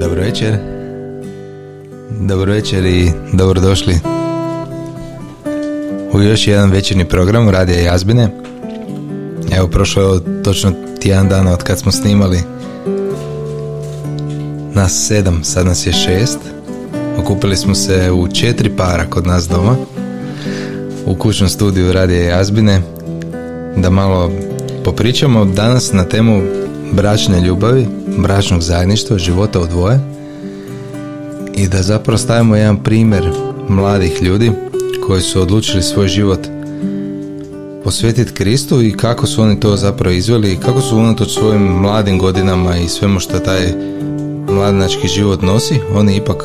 Dobro večer. Dobro večer i dobrodošli u još jedan večerni program Radija Jazbine. Evo, prošlo je točno tjedan dana od kad smo snimali nas sedam, sad nas je šest. Okupili smo se u četiri para kod nas doma u kućnom studiju Radija Jazbine da malo popričamo danas na temu bračne ljubavi, bračnog zajedništva, života u dvoje i da zapravo stavimo jedan primjer mladih ljudi koji su odlučili svoj život posvetiti Kristu i kako su oni to zapravo izveli i kako su unatoč svojim mladim godinama i svemu što taj mladinački život nosi, oni ipak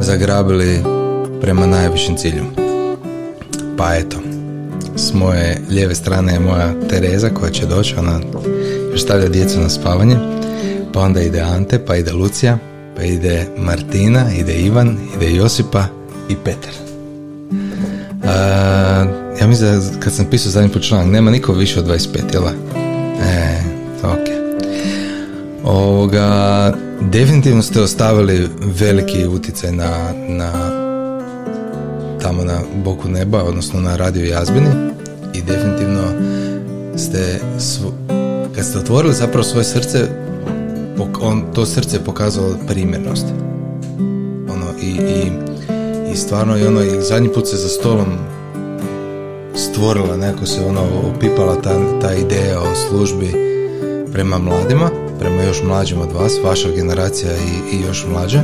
zagrabili prema najvišem cilju. Pa eto, s moje lijeve strane je moja Tereza koja će doći, ona još stavlja djecu na spavanje, pa onda ide Ante, pa ide Lucija, pa ide Martina, ide Ivan, ide Josipa i Petar. ja mislim da kad sam pisao zadnji put članak, nema niko više od 25, jel E, ok. Ovoga, definitivno ste ostavili veliki utjecaj na, na tamo na boku neba, odnosno na radio Jazbini i definitivno ste kad ste otvorili zapravo svoje srce on, to srce pokazalo primjernost ono i, i, i stvarno i ono i zadnji put se za stolom stvorila neko se ono opipala ta, ta ideja o službi prema mladima prema još mlađim od vas vaša generacija i, i još mlađa.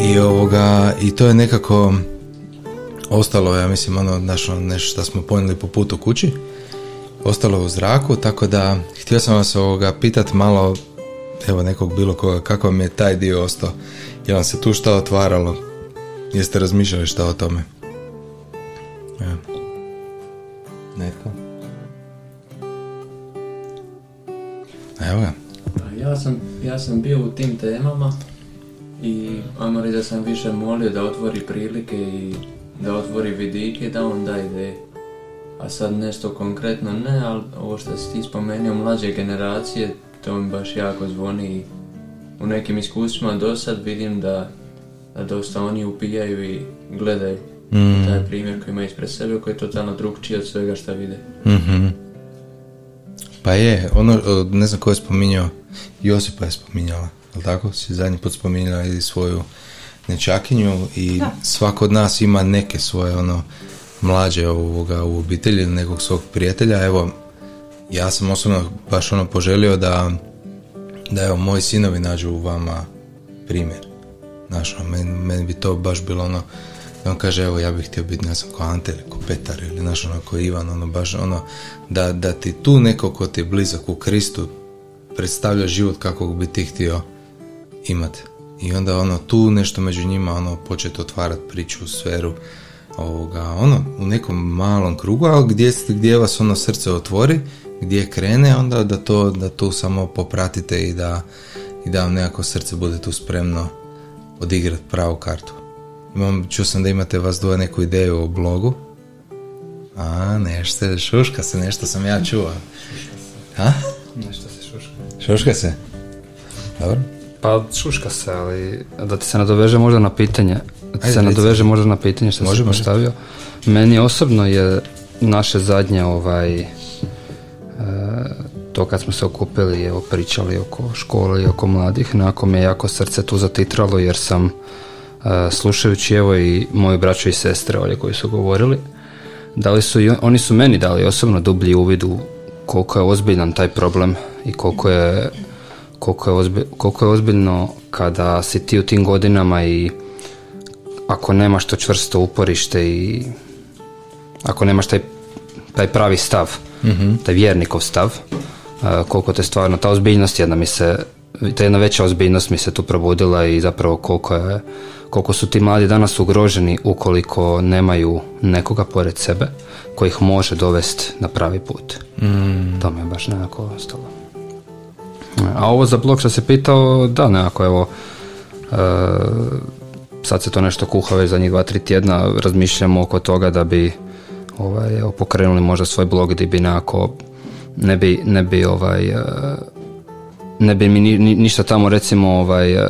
I ovoga i to je nekako ostalo ja mislim ono našo, nešto što smo ponijeli po putu kući ostalo u zraku tako da htio sam vas ovoga pitat malo evo nekog bilo koga kako vam je taj dio ostao? Je vam se tu šta otvaralo? Jeste razmišljali šta o tome? Evo. netko? Evo ga. Pa ja sam, ja sam bio u tim temama i ajmo da sam više molio da otvori prilike i da otvori vidike, da on da ide. A sad nešto konkretno ne, ali ovo što si ti spomenuo, mlađe generacije, to mi baš jako zvoni u nekim iskustvima do sad vidim da, da dosta oni upijaju i gledaju mm. taj primjer koji ima ispred sebe koji je totalno drugčiji od svega što vide. mm Pa je, ono, ne znam ko je spominjao, Josipa je spominjala, ali tako? Si zadnji put spominjala i svoju nečakinju i da. svako od nas ima neke svoje ono mlađe ovoga u obitelji ili nekog svog prijatelja. Evo, ja sam osobno baš ono poželio da da evo moji sinovi nađu u vama primjer. Znaš, ono, meni, meni bi to baš bilo ono da on kaže evo ja bih htio biti ne znam ko Ante ili ko Petar ili znaš ono ko Ivan ono baš ono da, da ti tu neko ko ti je blizak u Kristu predstavlja život kako bi ti htio imati i onda ono tu nešto među njima ono početi otvarati priču u sferu ovoga, ono u nekom malom krugu, ali gdje, gdje vas ono srce otvori, gdje krene, onda da to da tu samo popratite i da, i da vam nekako srce bude tu spremno odigrati pravu kartu. Imam, čuo sam da imate vas dvoje neku ideju o blogu. A, nešto, šuška se, nešto sam ja čuo. Ha? Nešto se šuška. Šuška se? Dobro. Pa šuška se, ali da ti se nadoveže možda na pitanje, da ti se nadoveže možda na pitanje što si postavio. Meni osobno je naše zadnje ovaj to kad smo se okupili i pričali oko škole i oko mladih, nakon me jako srce tu zatitralo jer sam e, slušajući evo i moju braću i sestre ovdje koji su govorili, dali su, oni su meni dali osobno dublji uvid u koliko je ozbiljan taj problem i koliko je koliko je, koliko je ozbiljno kada si ti u tim godinama i ako nemaš to čvrsto uporište i ako nemaš taj, taj pravi stav, mm taj vjernikov stav, koliko te stvarno, ta ozbiljnost jedna mi se, ta jedna veća ozbiljnost mi se tu probudila i zapravo koliko je, koliko su ti mladi danas ugroženi ukoliko nemaju nekoga pored sebe koji ih može dovesti na pravi put. Mm. To mi je baš nekako ostalo. A ovo za blog što se pitao, da, nekako evo, e, sad se to nešto kuha već za njih dva, tri tjedna, razmišljamo oko toga da bi ovaj, pokrenuli možda svoj blog gdje bi nekako ne bi, ne bi ovaj, e, ne bi mi ništa tamo recimo ovaj, e,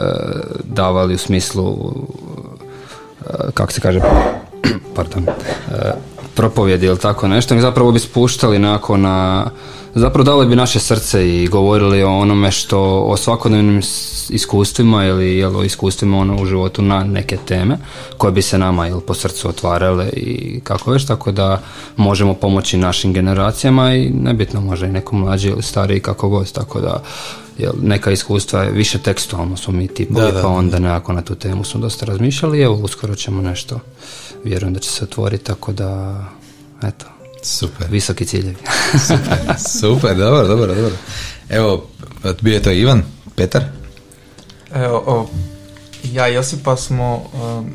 davali u smislu e, kako se kaže pardon propovjedi ili tako nešto mi zapravo bi spuštali nakon na zapravo dali bi naše srce i govorili o onome što o svakodnevnim iskustvima ili jel, o iskustvima ono u životu na neke teme koje bi se nama ili po srcu otvarale i kako već tako da možemo pomoći našim generacijama i nebitno može i nekom mlađi ili stariji kako god tako da jel, neka iskustva je više tekstualno smo mi tipovi pa onda nekako na tu temu smo dosta razmišljali evo uskoro ćemo nešto vjerujem da će se otvoriti tako da eto Super. Visoki ciljevi. super, super, dobro, dobro, dobro. Evo, bio je to Ivan, Petar? Evo, o, ja i Josipa smo, um,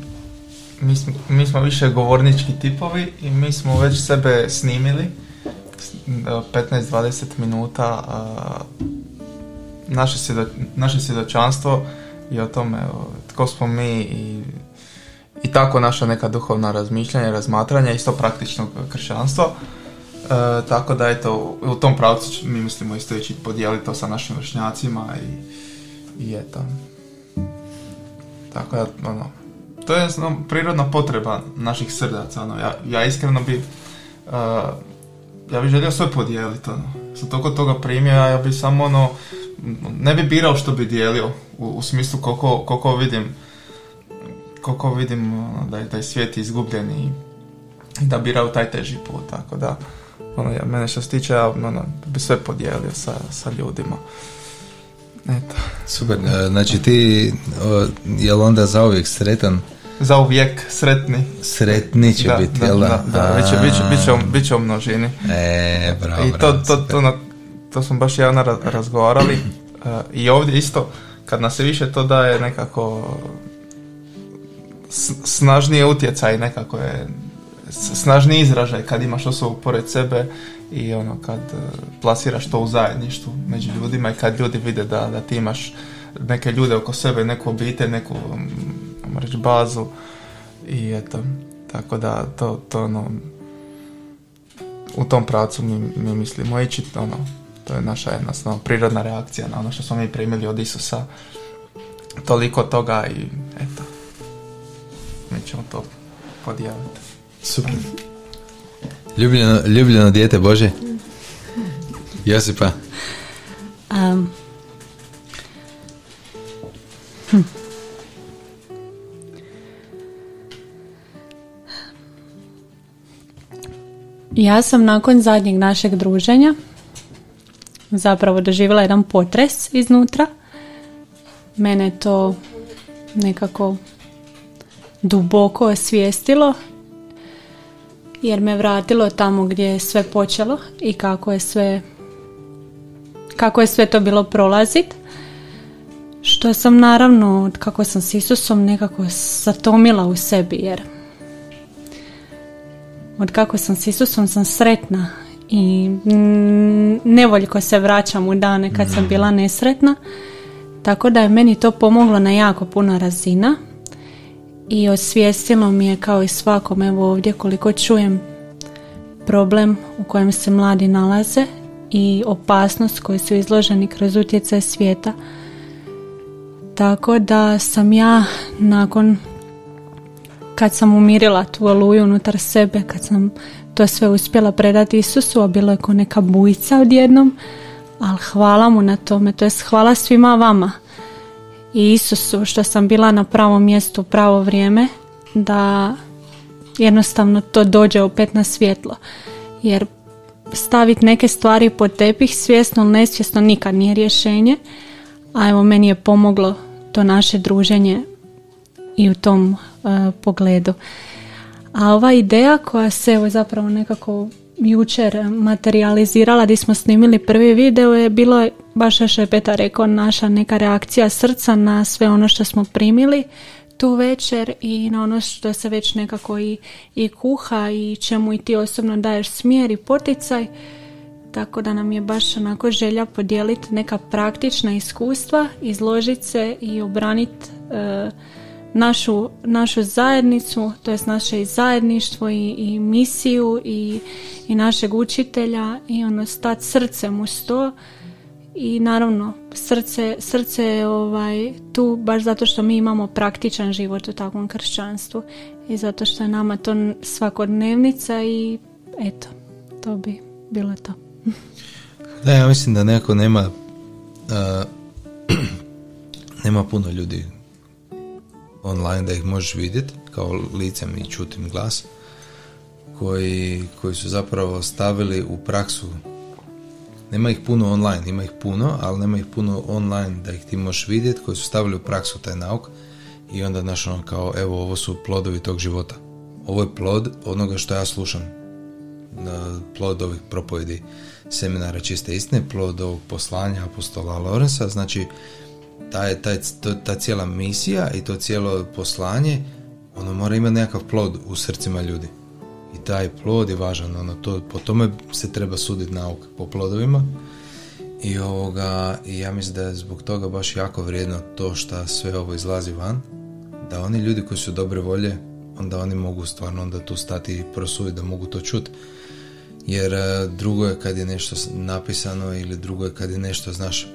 mi, smo, mi smo više govornički tipovi i mi smo već sebe snimili 15-20 minuta uh, naše, svjedo, naše svjedočanstvo i o tome tko smo mi i, i tako naša neka duhovna razmišljanja, razmatranja, isto praktičnog kršćanstva. E, tako da eto, u tom pravcu mi mislimo isto ići podijeliti to sa našim vršnjacima i, i eto. Tako da, ono, to je ono, prirodna potreba naših srdaca, ono, ja, ja iskreno bi uh, ja bih želio sve podijeliti, ono, sam toliko toga primio, ja bi samo ono, ne bi birao što bi dijelio, u, u smislu koliko, koliko vidim koliko vidim ono, da je taj svijet izgubljen i da birao taj teži put, tako da ono, ja, mene što se tiče, ja ono, bi sve podijelio sa, sa ljudima. Eto. Super, e, znači ti je li onda zauvijek sretan? Zauvijek sretni. Sretni će biti, jel da? Da, da, bit će, bit, će, bit, će, u množini. E, bravo, I to, to, to, to smo baš javno razgovarali. E, I ovdje isto, kad nas se više to daje nekako snažnije utjecaj, nekako je snažni izražaj kad imaš osobu pored sebe i ono kad e, plasiraš to u zajedništvu među ljudima i kad ljudi vide da, da ti imaš neke ljude oko sebe, neku obitelj, neku reći, bazu i eto, tako da to, to ono u tom pravcu mi, mi mislimo. Ići, ono, to je naša jednostavno prirodna reakcija na ono što smo mi primili od Isusa. Toliko toga i eto mi ćemo to podijeliti. Super. Ljubljeno, ljubljeno dijete Bože. Josipa. Um, hm. Ja sam nakon zadnjeg našeg druženja zapravo doživjela jedan potres iznutra. Mene to nekako duboko osvijestilo jer me vratilo tamo gdje je sve počelo i kako je sve kako je sve to bilo prolazit. Što sam naravno kako sam s Isusom nekako zatomila u sebi jer od kako sam s Isusom sam sretna i nevoljko se vraćam u dane kad sam bila nesretna. Tako da je meni to pomoglo na jako puno razina i osvijestilo mi je kao i svakom evo ovdje koliko čujem problem u kojem se mladi nalaze i opasnost koju su izloženi kroz utjecaj svijeta. Tako da sam ja nakon kad sam umirila tu oluju unutar sebe, kad sam to sve uspjela predati Isusu, a bilo je ko neka bujica odjednom, ali hvala mu na tome, to je hvala svima vama i Isusu što sam bila na pravom mjestu u pravo vrijeme da jednostavno to dođe opet na svjetlo. Jer staviti neke stvari pod tepih svjesno ili nesvjesno nikad nije rješenje a evo meni je pomoglo to naše druženje i u tom uh, pogledu. A ova ideja koja se evo zapravo nekako jučer materializirala gdje smo snimili prvi video je bilo baš što je Petar rekao naša neka reakcija srca na sve ono što smo primili tu večer i na ono što se već nekako i, i kuha i čemu i ti osobno daješ smjer i poticaj. Tako da nam je baš onako želja podijeliti neka praktična iskustva izložiti se i obraniti e, našu, našu zajednicu, to jest naše zajedništvo i, i misiju i, i našeg učitelja i ono stati srcem uz to i naravno srce, srce je ovaj, tu baš zato što mi imamo praktičan život u takvom kršćanstvu i zato što je nama to svakodnevnica i eto, to bi bilo to. Da, ja mislim da neko nema nema puno ljudi online da ih možeš vidjeti kao licem i čutim glas koji, koji su zapravo stavili u praksu nema ih puno online, ima ih puno, ali nema ih puno online da ih ti možeš vidjeti, koji su stavili u praksu taj nauk i onda znaš ono kao evo ovo su plodovi tog života. Ovo je plod onoga što ja slušam. Plod ovih propovedi seminara čiste istine, plod ovog poslanja apostola Lorenza, znači taj, taj, ta cijela misija i to cijelo poslanje, ono mora imati nekakav plod u srcima ljudi. I taj plod je važan, ono, to, po tome se treba suditi nauka, po plodovima. I, ovoga, ja mislim da je zbog toga baš jako vrijedno to što sve ovo izlazi van, da oni ljudi koji su dobre volje, onda oni mogu stvarno onda tu stati i prosuditi, da mogu to čuti. Jer e, drugo je kad je nešto napisano ili drugo je kad je nešto, znaš,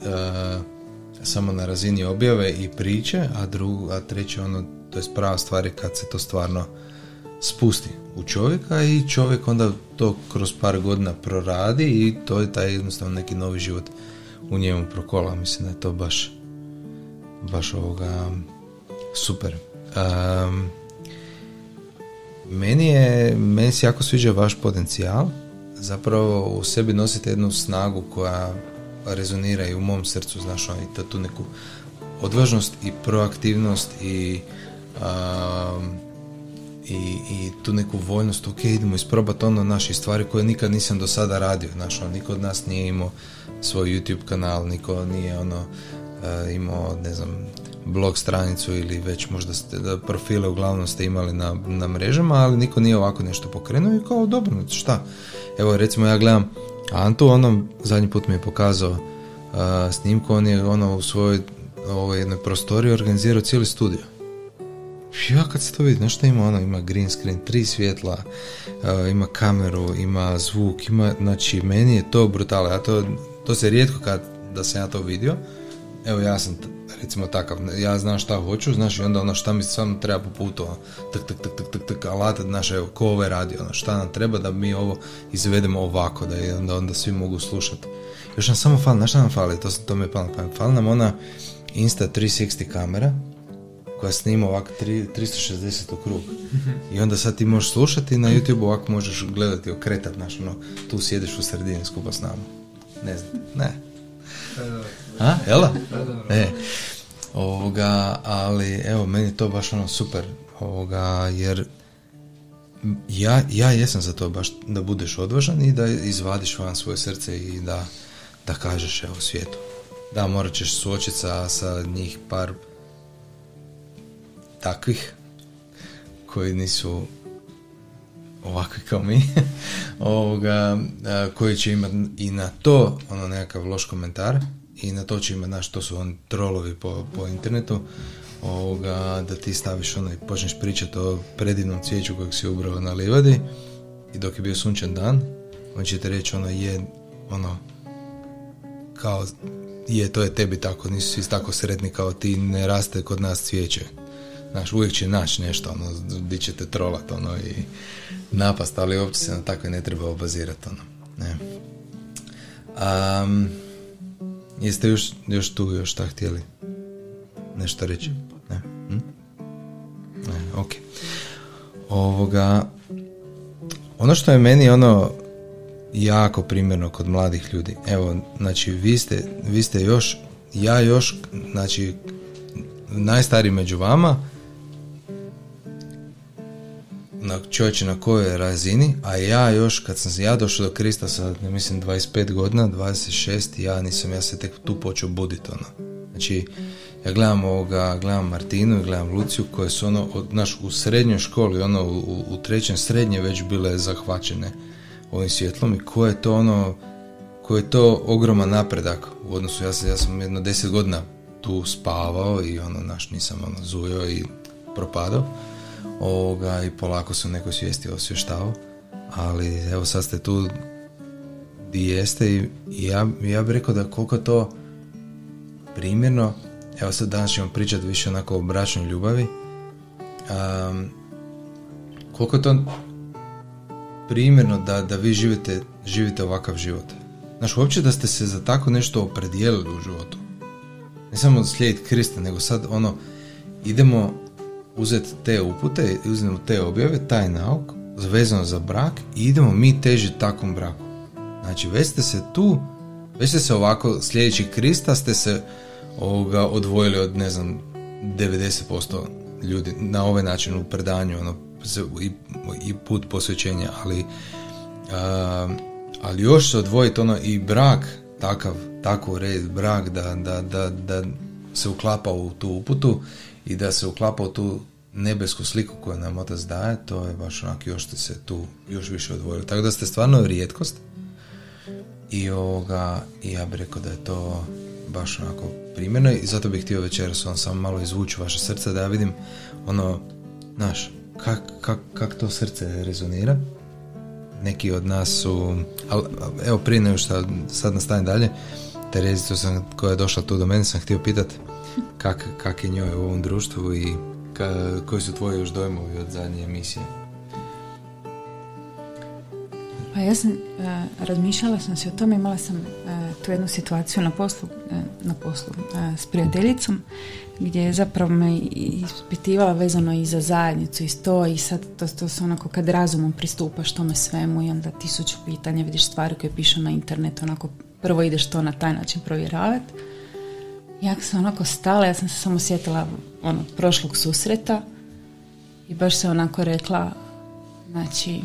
uh, samo na razini objave i priče, a drugo, a treće ono, to je prava stvar je kad se to stvarno spusti u čovjeka i čovjek onda to kroz par godina proradi i to je taj jednostavno neki novi život u njemu prokola. Mislim da je to baš baš ovoga super. Um, meni je, meni se jako sviđa vaš potencijal. Zapravo u sebi nosite jednu snagu koja rezonira i u mom srcu, znaš, ono, i tu neku odvažnost i proaktivnost i, i, i tu neku voljnost, ok, idemo isprobati ono naše stvari koje nikad nisam do sada radio, znaš, ono, niko od nas nije imao svoj YouTube kanal, niko nije ono imao, ne znam, blog stranicu ili već možda ste, da profile uglavnom ste imali na, na mrežama, ali niko nije ovako nešto pokrenuo i kao dobro, šta? Evo recimo ja gledam Antu, ono zadnji put mi je pokazao uh, snimku, on je ono u svojoj ovoj jednoj prostoriji organizirao cijeli studio. Ja kad se to vidi, znaš šta ima ono, ima green screen, tri svjetla, ima kameru, ima zvuk, ima, znači meni je to brutalo, ja to, to se rijetko kad da sam ja to vidio, evo ja sam recimo takav, ja znam šta hoću, znaš i onda ono šta mi samo treba po putu, ono, tak, tak, tak, tak, tak, tak, alata, znaš, evo, ko ovaj radi, ono, šta nam treba da mi ovo izvedemo ovako, da je, onda, onda svi mogu slušati. Još nam samo fali, znaš šta nam fali, to, to mi je palo fali nam ona Insta 360 kamera, koja snima ovako 360 u krug. I onda sad ti možeš slušati na YouTube ovako možeš gledati, okretat, znaš, ono, tu sjediš u sredini skupa s nama. Ne znam, ne. A, jela? E, ovoga, ali evo, meni to baš ono super, ovoga, jer ja, ja jesam za to baš da budeš odvažan i da izvadiš van svoje srce i da, da kažeš evo svijetu. Da, morat ćeš suočiti sa, sa njih par takvih koji nisu ovakvi kao mi, ovoga, koji će imati i na to ono nekakav loš komentar i na to će imati, znaš, to su oni trolovi po, po internetu, ovoga, da ti staviš ono i počneš pričati o predivnom cvijeću kojeg si ubrao na livadi i dok je bio sunčan dan, on će ti reći ono je, ono, kao, je, to je tebi tako, nisu svi tako sretni kao ti, ne raste kod nas cvijeće. Znaš, uvijek će naći nešto, ono, di ćete trolat, ono, i napast, ali uopće se na takve ne treba obazirati, ono, ne. Um, jeste još, još tu, još šta htjeli nešto reći? Ne? Hm? Ne, ok. Ovoga, ono što je meni ono jako primjerno kod mladih ljudi, evo, znači, vi ste, vi ste još, ja još, znači, najstariji među vama, na čovječe na kojoj razini, a ja još kad sam ja došao do Krista sa, ne mislim, 25 godina, 26, ja nisam, ja se tek tu počeo buditi, ono. Znači, ja gledam ovoga, gledam Martinu i gledam Luciju koje su ono, od, naš, u srednjoj školi, ono, u, u trećem srednje već bile zahvaćene ovim svjetlom i koje je to ono, koje je to ogroman napredak u odnosu, ja sam, ja sam jedno deset godina tu spavao i ono, naš, nisam ono, zujao i propadao ovoga, i polako sam nekoj svijesti osvještavao, ali evo sad ste tu di jeste i ja, ja bih rekao da koliko to primjerno, evo sad danas ćemo pričati više onako o bračnoj ljubavi, um, koliko to primjerno da, da vi živite, živite ovakav život. Znaš, uopće da ste se za tako nešto opredijelili u životu. Ne samo slijediti Krista, nego sad ono, idemo uzeti te upute, uzmemo te objave, taj nauk, vezano za brak i idemo mi težiti takvom braku. Znači, već ste se tu, već ste se ovako, sljedeći Krista ste se ovoga, odvojili od, ne znam, 90% ljudi na ovaj način u predanju, ono, i, i put posvećenja, ali ali još se odvojiti ono i brak takav, tako red, brak da, da, da, da se uklapa u tu uputu i da se uklapa u tu nebesku sliku koju nam otac daje, to je baš onak još ste se tu još više odvojili. Tako da ste stvarno rijetkost i ovoga, ja bih rekao da je to baš onako primjerno i zato bih htio večeras on samo malo izvući vaše srce da ja vidim ono, znaš, kak, kak, kak to srce rezonira. Neki od nas su, ali, evo prije nego što sad nastavim dalje, Terezicu sam, koja je došla tu do mene, sam htio pitati kak, kak je njoj u ovom društvu i ka, koji su tvoji još dojmovi od zadnje emisije? Pa ja sam, e, razmišljala sam se o tome, imala sam uh, tu jednu situaciju na poslu, e, na poslu s prijateljicom gdje je zapravo me ispitivala vezano i za zajednicu i to i sad to, to se onako kad razumom pristupaš tome svemu i onda tisuću pitanja vidiš stvari koje pišu na internetu onako prvo ideš to na taj način provjeravati ja sam onako stala, ja sam se samo sjetila ono, prošlog susreta i baš se onako rekla, znači,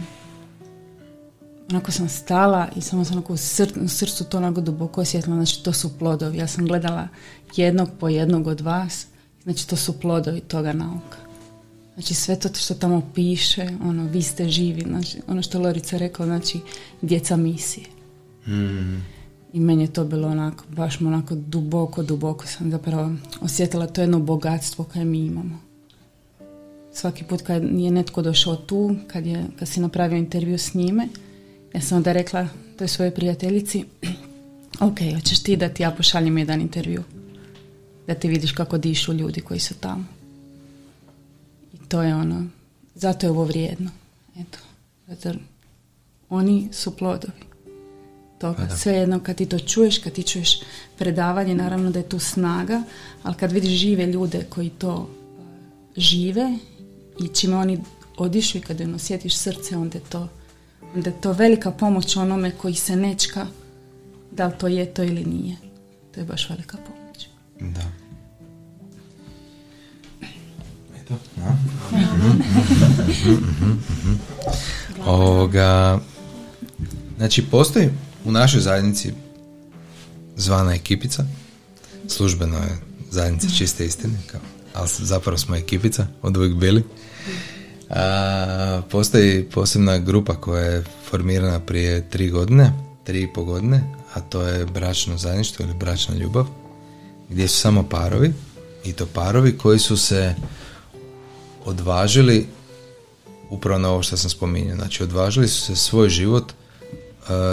onako sam stala i samo sam onako u, u srcu to onako duboko osjetila, znači to su plodovi. Ja sam gledala jednog po jednog od vas, znači to su plodovi toga nauka. Znači sve to što tamo piše, ono, vi ste živi, znači, ono što Lorica rekao, znači, djeca misije. Mm. I meni je to bilo onako, baš onako duboko, duboko sam zapravo osjetila to jedno bogatstvo koje mi imamo. Svaki put kad je netko došao tu, kad, je, kad si napravio intervju s njime, ja sam onda rekla toj svojoj prijateljici, ok, hoćeš ti da ti ja pošaljem jedan intervju, da ti vidiš kako dišu ljudi koji su tamo. I to je ono, zato je ovo vrijedno. Eto, zato oni su plodovi toga. Pa Svejedno kad ti to čuješ, kad ti čuješ predavanje, naravno da je tu snaga, ali kad vidiš žive ljude koji to žive i čime oni odišu i kad im osjetiš srce, onda je to, onda je to velika pomoć onome koji se nečka da li to je to ili nije. To je baš velika pomoć. Da. Eto, Ovoga, znači postoji u našoj zajednici zvana ekipica, službeno je zajednica čiste istine, kao, ali zapravo smo ekipica, od uvijek bili. A, postoji posebna grupa koja je formirana prije tri godine, tri i po godine, a to je bračno zajedništvo ili bračna ljubav, gdje su samo parovi, i to parovi koji su se odvažili upravo na ovo što sam spominjao. Znači, odvažili su se svoj život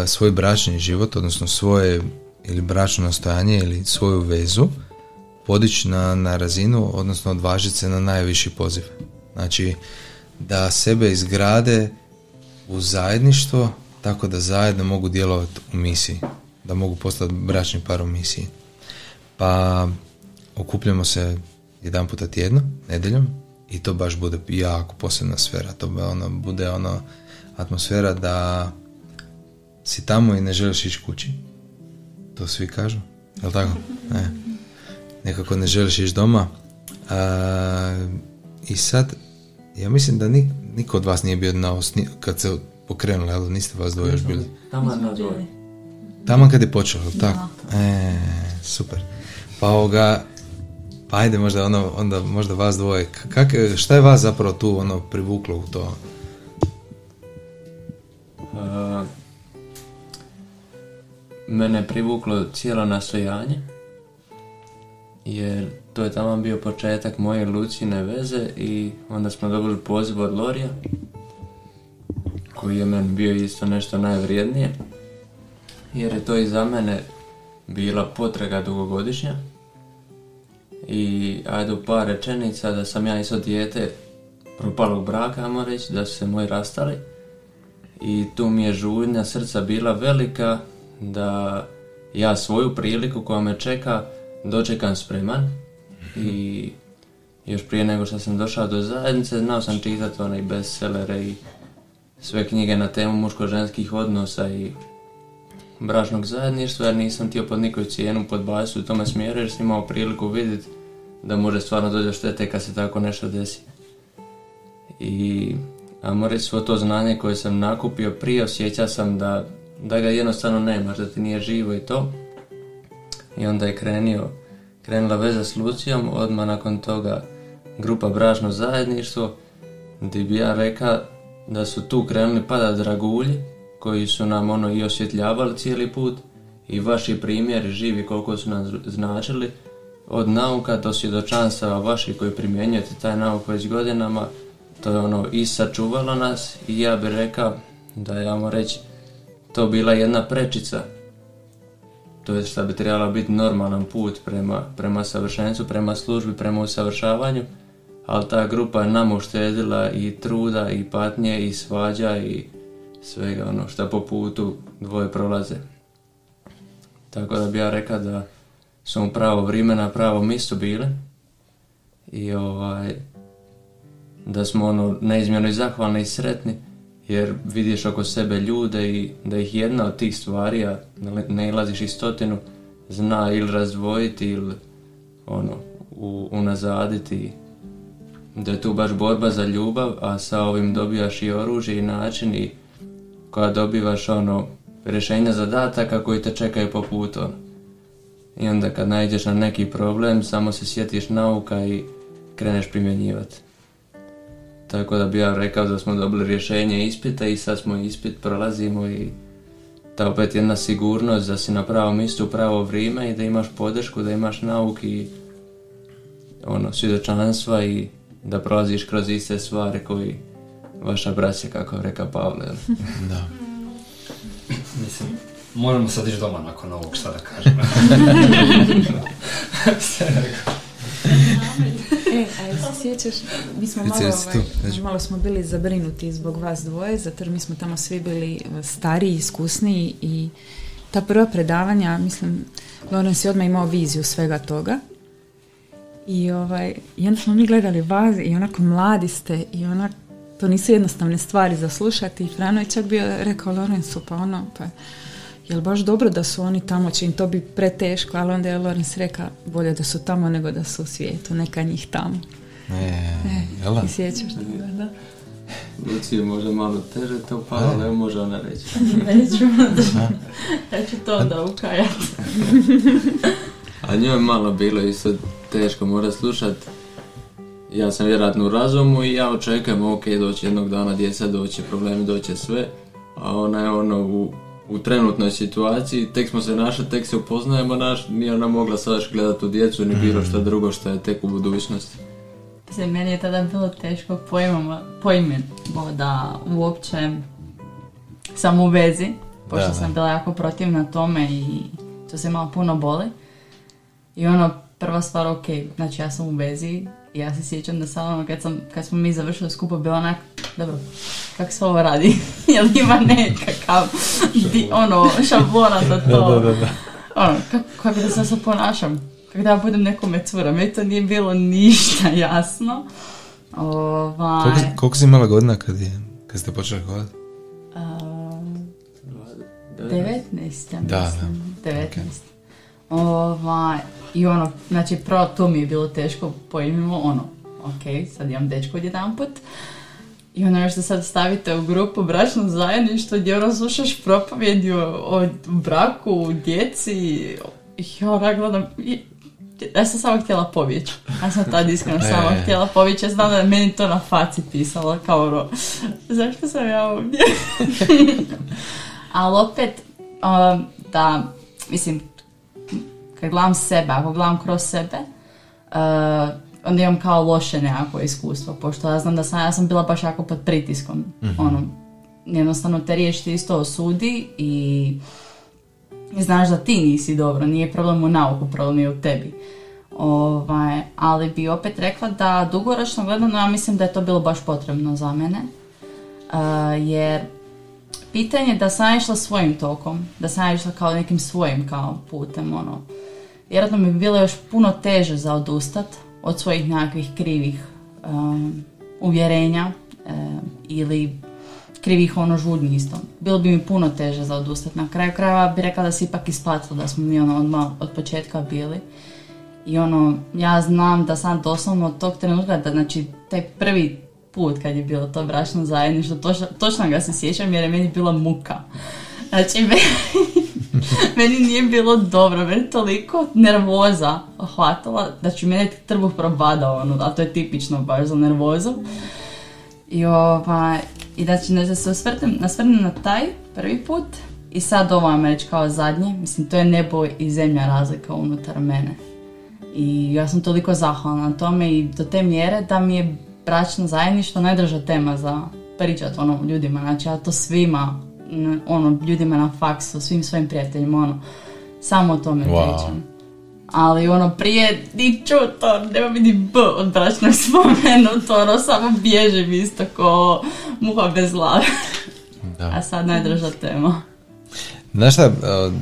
svoj bračni život, odnosno svoje ili bračno nastojanje ili svoju vezu podići na, na razinu, odnosno odvažiti se na najviši poziv. Znači, da sebe izgrade u zajedništvo tako da zajedno mogu djelovati u misiji, da mogu postati bračni par u misiji. Pa okupljamo se jedan puta tjedno, nedeljom, i to baš bude jako posebna sfera. To ono, bude ono atmosfera da si tamo i ne želiš ići kući. To svi kažu. Jel tako? Ne. Nekako ne želiš ići doma. A, I sad, ja mislim da nik, niko od vas nije bio na osni, kad se pokrenuli, ali niste vas dvoje još bili. Tamo na dvoje. Tamo kad je počelo, tako? E, super. Pa ovoga, pa ajde možda ono, onda možda vas dvoje. Kak, šta je vas zapravo tu ono privuklo u to? Mene privuklo cijelo nastojanje jer to je tamo bio početak moje lucine veze i onda smo dobili poziv od Lorija koji je meni bio isto nešto najvrijednije jer je to i za mene bila potraga dugogodišnja. I ajde u par rečenica da sam ja isto dijete propalog braka, ajmo reći, da su se moji rastali. I tu mi je žudnja srca bila velika da ja svoju priliku koja me čeka dočekam spreman i još prije nego što sam došao do zajednice znao sam čitati onaj bestsellere i sve knjige na temu muško-ženskih odnosa i bračnog zajedništva jer nisam htio pod nikoju cijenu podbaciti u tome smjeru jer sam imao priliku vidjeti da može stvarno dođe štete kad se tako nešto desi. I a reći svo to znanje koje sam nakupio prije osjećao sam da, da ga jednostavno nemaš, da ti nije živo i to. I onda je krenio, krenula veza s Lucijom, odmah nakon toga grupa Bražno zajedništvo, gdje bi ja rekao da su tu krenuli pada dragulji, koji su nam ono i osvjetljavali cijeli put i vaši primjeri živi koliko su nam značili, od nauka do svjedočanstava vaših koji primjenjujete taj nauk već godinama, to je ono i sačuvalo nas i ja bih rekao da je, ajmo reći, to bila jedna prečica to je što bi trebala biti normalan put prema, prema savršenstvu, prema službi, prema usavršavanju, ali ta grupa je nam uštedila i truda i patnje i svađa i svega ono što po putu dvoje prolaze. Tako da bi ja rekao da smo u pravo vrijeme na pravo mjestu bile i ovaj da smo ono neizmjerno i zahvalni i sretni jer vidiš oko sebe ljude i da ih jedna od tih stvari, a ne ilaziš iz stotinu, zna ili razdvojiti ili ono, unazaditi da je tu baš borba za ljubav, a sa ovim dobivaš i oružje i način i koja dobivaš ono rješenja zadataka koji te čekaju po putu. Ono. I onda kad nađeš na neki problem, samo se sjetiš nauka i kreneš primjenjivati. Tako da bi ja rekao da smo dobili rješenje ispita i sad smo ispit prolazimo i ta opet jedna sigurnost da si na pravom mjestu u pravo vrijeme i da imaš podršku, da imaš nauk i ono, svjedočanstva i da prolaziš kroz iste stvari koji vaša braća, kako je rekao Pavle. da. Mislim, moramo sad ići doma nakon ovog, šta da kažem. e, a se sjećaš, mi smo malo, ovaj, malo smo bili zabrinuti zbog vas dvoje, zato jer mi smo tamo svi bili stariji, iskusniji i ta prva predavanja, mislim, Lorenz je odmah imao viziju svega toga. I, ovaj, i onda smo mi gledali vas i onako mladi ste i onak, to nisu jednostavne stvari za slušati. Frano je čak bio rekao Lorenzu, pa ono, pa jel baš dobro da su oni tamo, će im to bi preteško, ali onda je Lorenz rekao, bolje da su tamo nego da su u svijetu, neka njih tamo. E, e, I sjećaš toga, da? Luci je možda malo teže to pa, ali može ona reći. Neću, ja ću to onda ukajati. A njoj je malo bilo isto teško mora slušat. Ja sam vjerojatno u razumu i ja očekujem, ok, doći jednog dana djeca, doće problemi, doće sve. A ona je ono u u trenutnoj situaciji, tek smo se našli, tek se upoznajemo, naš, nije ona mogla sad gledati u djecu ni bilo što mhm. drugo što je tek u budućnosti. Se, meni je tada bilo teško pojmama, pojme da uopće sam u vezi, pošto sam bila jako protivna tome i to se malo puno boli. I ono, prva stvar, ok, znači ja sam u vezi, ja se sjećam da sad ono, kad, sam, kad smo mi završili skupo, bilo onak, dobro, kako se ovo radi? Jel ima nekakav, di, ono, šablona za to? Da, da, da. Ono, kako, kako da se ponašam? Kako da budem nekome cura? Meni to nije bilo ništa jasno. Ovaj... Koliko, koliko si imala godina kad, je, kad ste počeli hodati? Uh, 19, ja da, da. 19. Okay. Ovaj, I ono, znači prvo to mi je bilo teško pojmimo, ono, ok, sad imam dečko jedan put. I ono još da sad stavite u grupu bračno zajedništvo gdje ono slušaš propovjedi o, o braku, o djeci. Ja ono gledam, ja sam samo htjela pobjeći. Ja sam tad iskreno e. samo htjela pobjeći. Ja znam da je meni to na faci pisalo kao ono, zašto sam ja ovdje? Ali opet, um, da, mislim, kad gledam sebe, ako gledam kroz sebe, uh, onda imam kao loše nekako iskustvo, pošto ja znam da sam, ja sam bila baš jako pod pritiskom, mm ono, jednostavno te riječ isto osudi i I znaš da ti nisi dobro, nije problem u nauku, problem je u tebi. Ovaj, ali bi opet rekla da dugoročno gledano ja mislim da je to bilo baš potrebno za mene. Uh, jer pitanje da sam išla svojim tokom, da sam išla kao nekim svojim kao putem, ono, vjerojatno mi bi bilo još puno teže za odustat od svojih nekakvih krivih um, uvjerenja um, ili krivih ono žudnji isto. Bilo bi mi puno teže za odustat. Na kraju krajeva bi rekla da se ipak isplatilo da smo mi ono odmah od početka bili. I ono, ja znam da sam doslovno od tog trenutka, da znači taj prvi put kad je bilo to bračno zajedništvo, točno, točno ga se sjećam jer je meni bila muka. Znači, meni, nije bilo dobro, meni toliko nervoza hvatala, znači mene trbuh probadao, ono, a to je tipično baš za nervozu. I, ovaj, i znači, da se osvrnem, nasvrnem na taj prvi put i sad ovo vam reći kao zadnje, mislim, to je nebo i zemlja razlika unutar mene. I ja sam toliko zahvalna na tome i do te mjere da mi je bračno zajedništvo najdraža tema za pričat ono ljudima. Znači ja to svima, ono, ljudima na faksu, svim svojim prijateljima, ono, samo o tome Wow. pričam. Ali ono prije ni to, nema mi ni B od bračnog spomenuto, ono samo bježim isto ko muha bez glave. Da. A sad najdraža tema. Znaš šta, uh,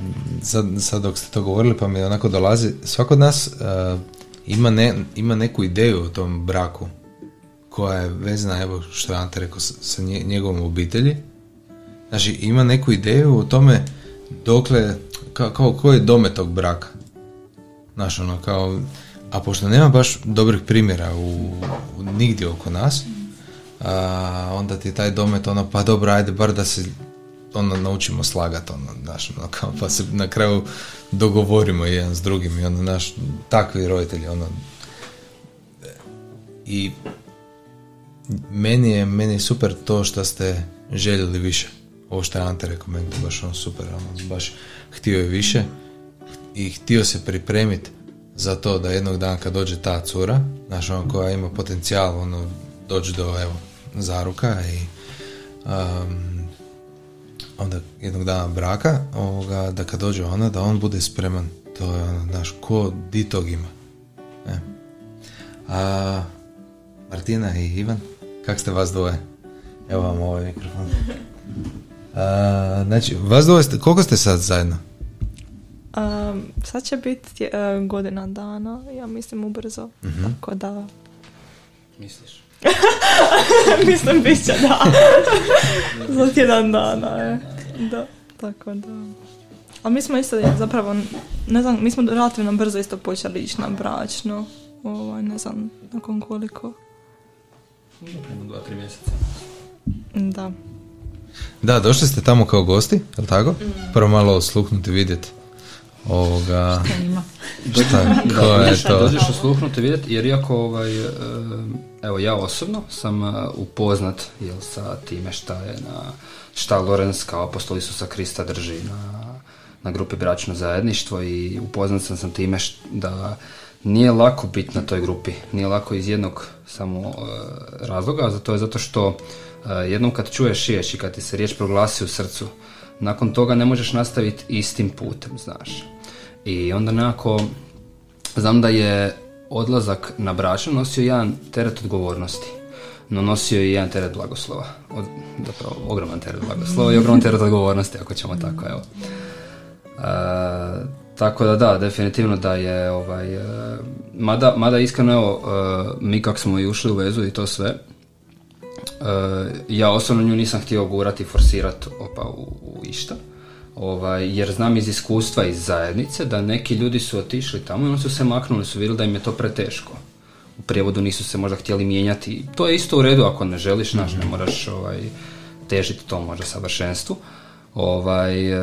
sad, sad dok ste to govorili pa mi onako dolazi, svako od nas uh, ima, ne, ima neku ideju o tom braku koja je vezana, evo što je Ante rekao, sa, sa nje- njegovom obitelji. Znači, ima neku ideju o tome dokle, kao, kao koji je dome tog braka. Znaš, ono, kao, a pošto nema baš dobrih primjera u, u nigdje oko nas, a, onda ti taj domet ono, pa dobro, ajde, bar da se ono, naučimo slagat, ono, znaš, ono, kao, pa se na kraju dogovorimo jedan s drugim i ono, naš, takvi roditelji, ono, i meni je, meni je super to što ste željeli više. Ovo što je Ante baš ono super, ono, baš htio je više i htio se pripremiti za to da jednog dana kad dođe ta cura, znaš, ono, koja ima potencijal, ono, doći do, evo, zaruka i um, onda jednog dana braka, ovoga, da kad dođe ona, da on bude spreman. To je ono, znaš, ko di tog ima. E. A, Martina i Ivan, kak ste vas dvoje? Evo vam ovaj mikrofon. A, znači, vas dvoje, ste, koliko ste sad zajedno? Um, sad će biti e, godina dana, ja mislim ubrzo. Tako da, Misliš? mislim bit će da. Za tjedan dana, je. Da, tako da. A mi smo isto zapravo, ne znam, mi smo relativno brzo isto počeli ići na bračno. Ovaj, ne znam nakon koliko. Dva, tri mjeseca. Da. Da, došli ste tamo kao gosti, je tako? Prvo malo osluhnuti, vidjeti. Ovoga, Ima. šta, ko je to? dođeš osluhnuti vidjeti, jer iako ovaj, e, evo ja osobno sam e, upoznat jel, sa time šta je na šta Lorenz kao apostol Isusa Krista drži na, na grupi Bračno zajedništvo i upoznat sam sa time š- da nije lako biti na toj grupi, nije lako iz jednog samo e, razloga, a to je zato što jednom kad čuješ riječ i kad ti se riječ proglasi u srcu, nakon toga ne možeš nastaviti istim putem, znaš. I onda nekako Znam da je odlazak na bračno nosio jedan teret odgovornosti, no nosio je jedan teret blagoslova. Od, zapravo, ogroman teret blagoslova i ogroman teret odgovornosti, ako ćemo tako, evo. E, tako da da, definitivno da je ovaj, e, mada, mada iskreno evo, mi kako smo i ušli u vezu i to sve, ja osobno nju nisam htio gurati i forsirati opa u, u išta. Ovaj, jer znam iz iskustva iz zajednice da neki ljudi su otišli tamo i oni su se maknuli, su vidjeli da im je to preteško. U prijevodu nisu se možda htjeli mijenjati. To je isto u redu ako ne želiš, znaš, ne moraš ovaj, težiti tom možda savršenstvu. Ovaj, e,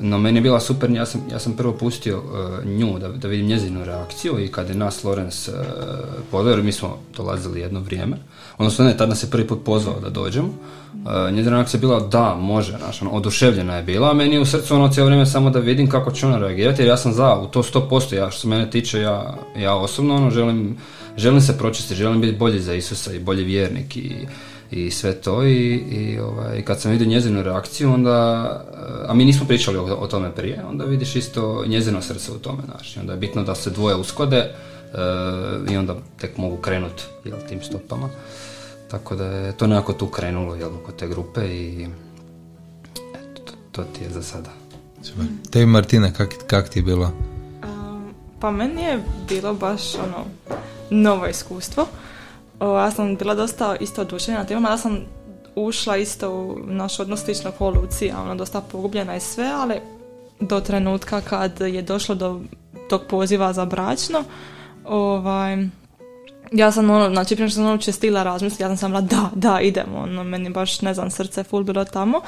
no meni je bila super, ja sam, ja sam prvo pustio e, nju da, da vidim njezinu reakciju i kad je nas Lorenz uh, jer mi smo dolazili jedno vrijeme, odnosno ne, tad nas je prvi put pozvao da dođemo, uh, njezina reakcija je bila da, može, znaš, ono, oduševljena je bila, a meni je u srcu ono cijelo vrijeme samo da vidim kako će ona reagirati, jer ja sam za, u to 100%, ja što se mene tiče, ja, ja osobno ono, želim, želim se pročistiti, želim biti bolji za Isusa i bolji vjernik i i sve to i, i ovaj, kad sam vidio njezinu reakciju onda, a mi nismo pričali o, o tome prije, onda vidiš isto njezino srce u tome, znači onda je bitno da se dvoje uskode e, i onda tek mogu krenuti tim stopama. Tako da je to nekako tu krenulo jel, kod te grupe i eto, to, to ti je za sada. Super. Tebi Martina, kak, kak ti je bilo? Um, pa meni je bilo baš ono novo iskustvo. O, ja sam bila dosta isto oduševljena na temama, ja sam ušla isto u naš odnos slično ko Lucija, ono dosta pogubljena i sve, ali do trenutka kad je došlo do tog poziva za bračno, ovaj, ja sam ono, znači prije što sam uopće stila razmisliti, ja sam sam da, da, idemo, ono, meni baš, ne znam, srce full bilo tamo.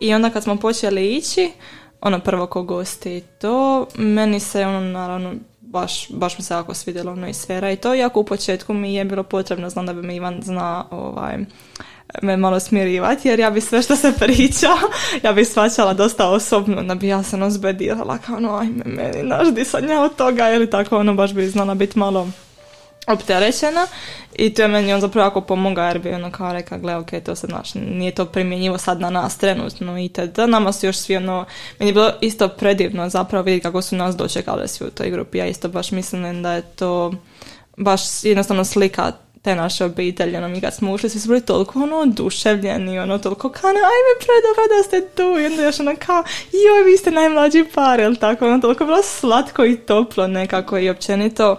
I onda kad smo počeli ići, ono prvo ko gosti to, meni se ono naravno baš, baš mi se jako svidjelo ono i sfera i to, iako u početku mi je bilo potrebno, znam da bi me Ivan zna ovaj, me malo smirivati, jer ja bi sve što se priča, ja bi svačala dosta osobno, da bi ja se ono zbedirala, kao ono, ajme meni, naš di sam ja od toga, ili tako, ono, baš bi znala biti malo opterećena i to je meni on zapravo jako pomogao jer bi ono kao reka, gle, ok, to se znaš, nije to primjenjivo sad na nas trenutno i da nama su još svi ono, meni je bilo isto predivno zapravo vidjeti kako su nas dočekali svi u toj grupi, ja isto baš mislim da je to baš jednostavno slika te naše obitelji, ono mi kad smo ušli, svi su bili toliko ono oduševljeni, ono toliko kao, ajme predobro da ste tu, i onda još ono kao, joj, vi ste najmlađi par, ili tako, ono toliko bilo slatko i toplo nekako i općenito,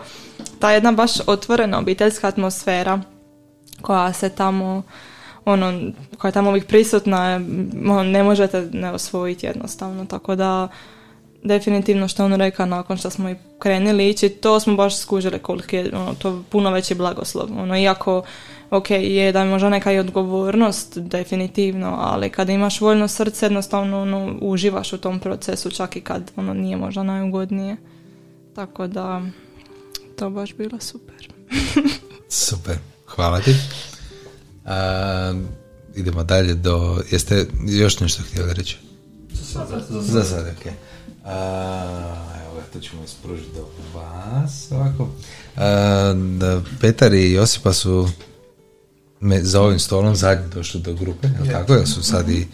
ta jedna baš otvorena obiteljska atmosfera koja se tamo ono, koja je tamo uvijek prisutna, ono, ne možete ne osvojiti jednostavno, tako da definitivno što on rekao nakon što smo i krenuli ići, to smo baš skužili koliko je ono, to puno veći blagoslov. Ono, iako, ok, je da je možda neka i odgovornost, definitivno, ali kada imaš voljno srce, jednostavno ono, uživaš u tom procesu, čak i kad ono nije možda najugodnije. Tako da, to baš bilo super. super, hvala ti. idemo dalje do... Jeste još nešto htjeli reći? Za sada. Za sada, ok. evo ga, to ćemo ispružiti do vas ovako. da Petar i Josipa su me, za ovim stolom zadnji došli do grupe, jel tako? Jel su sad i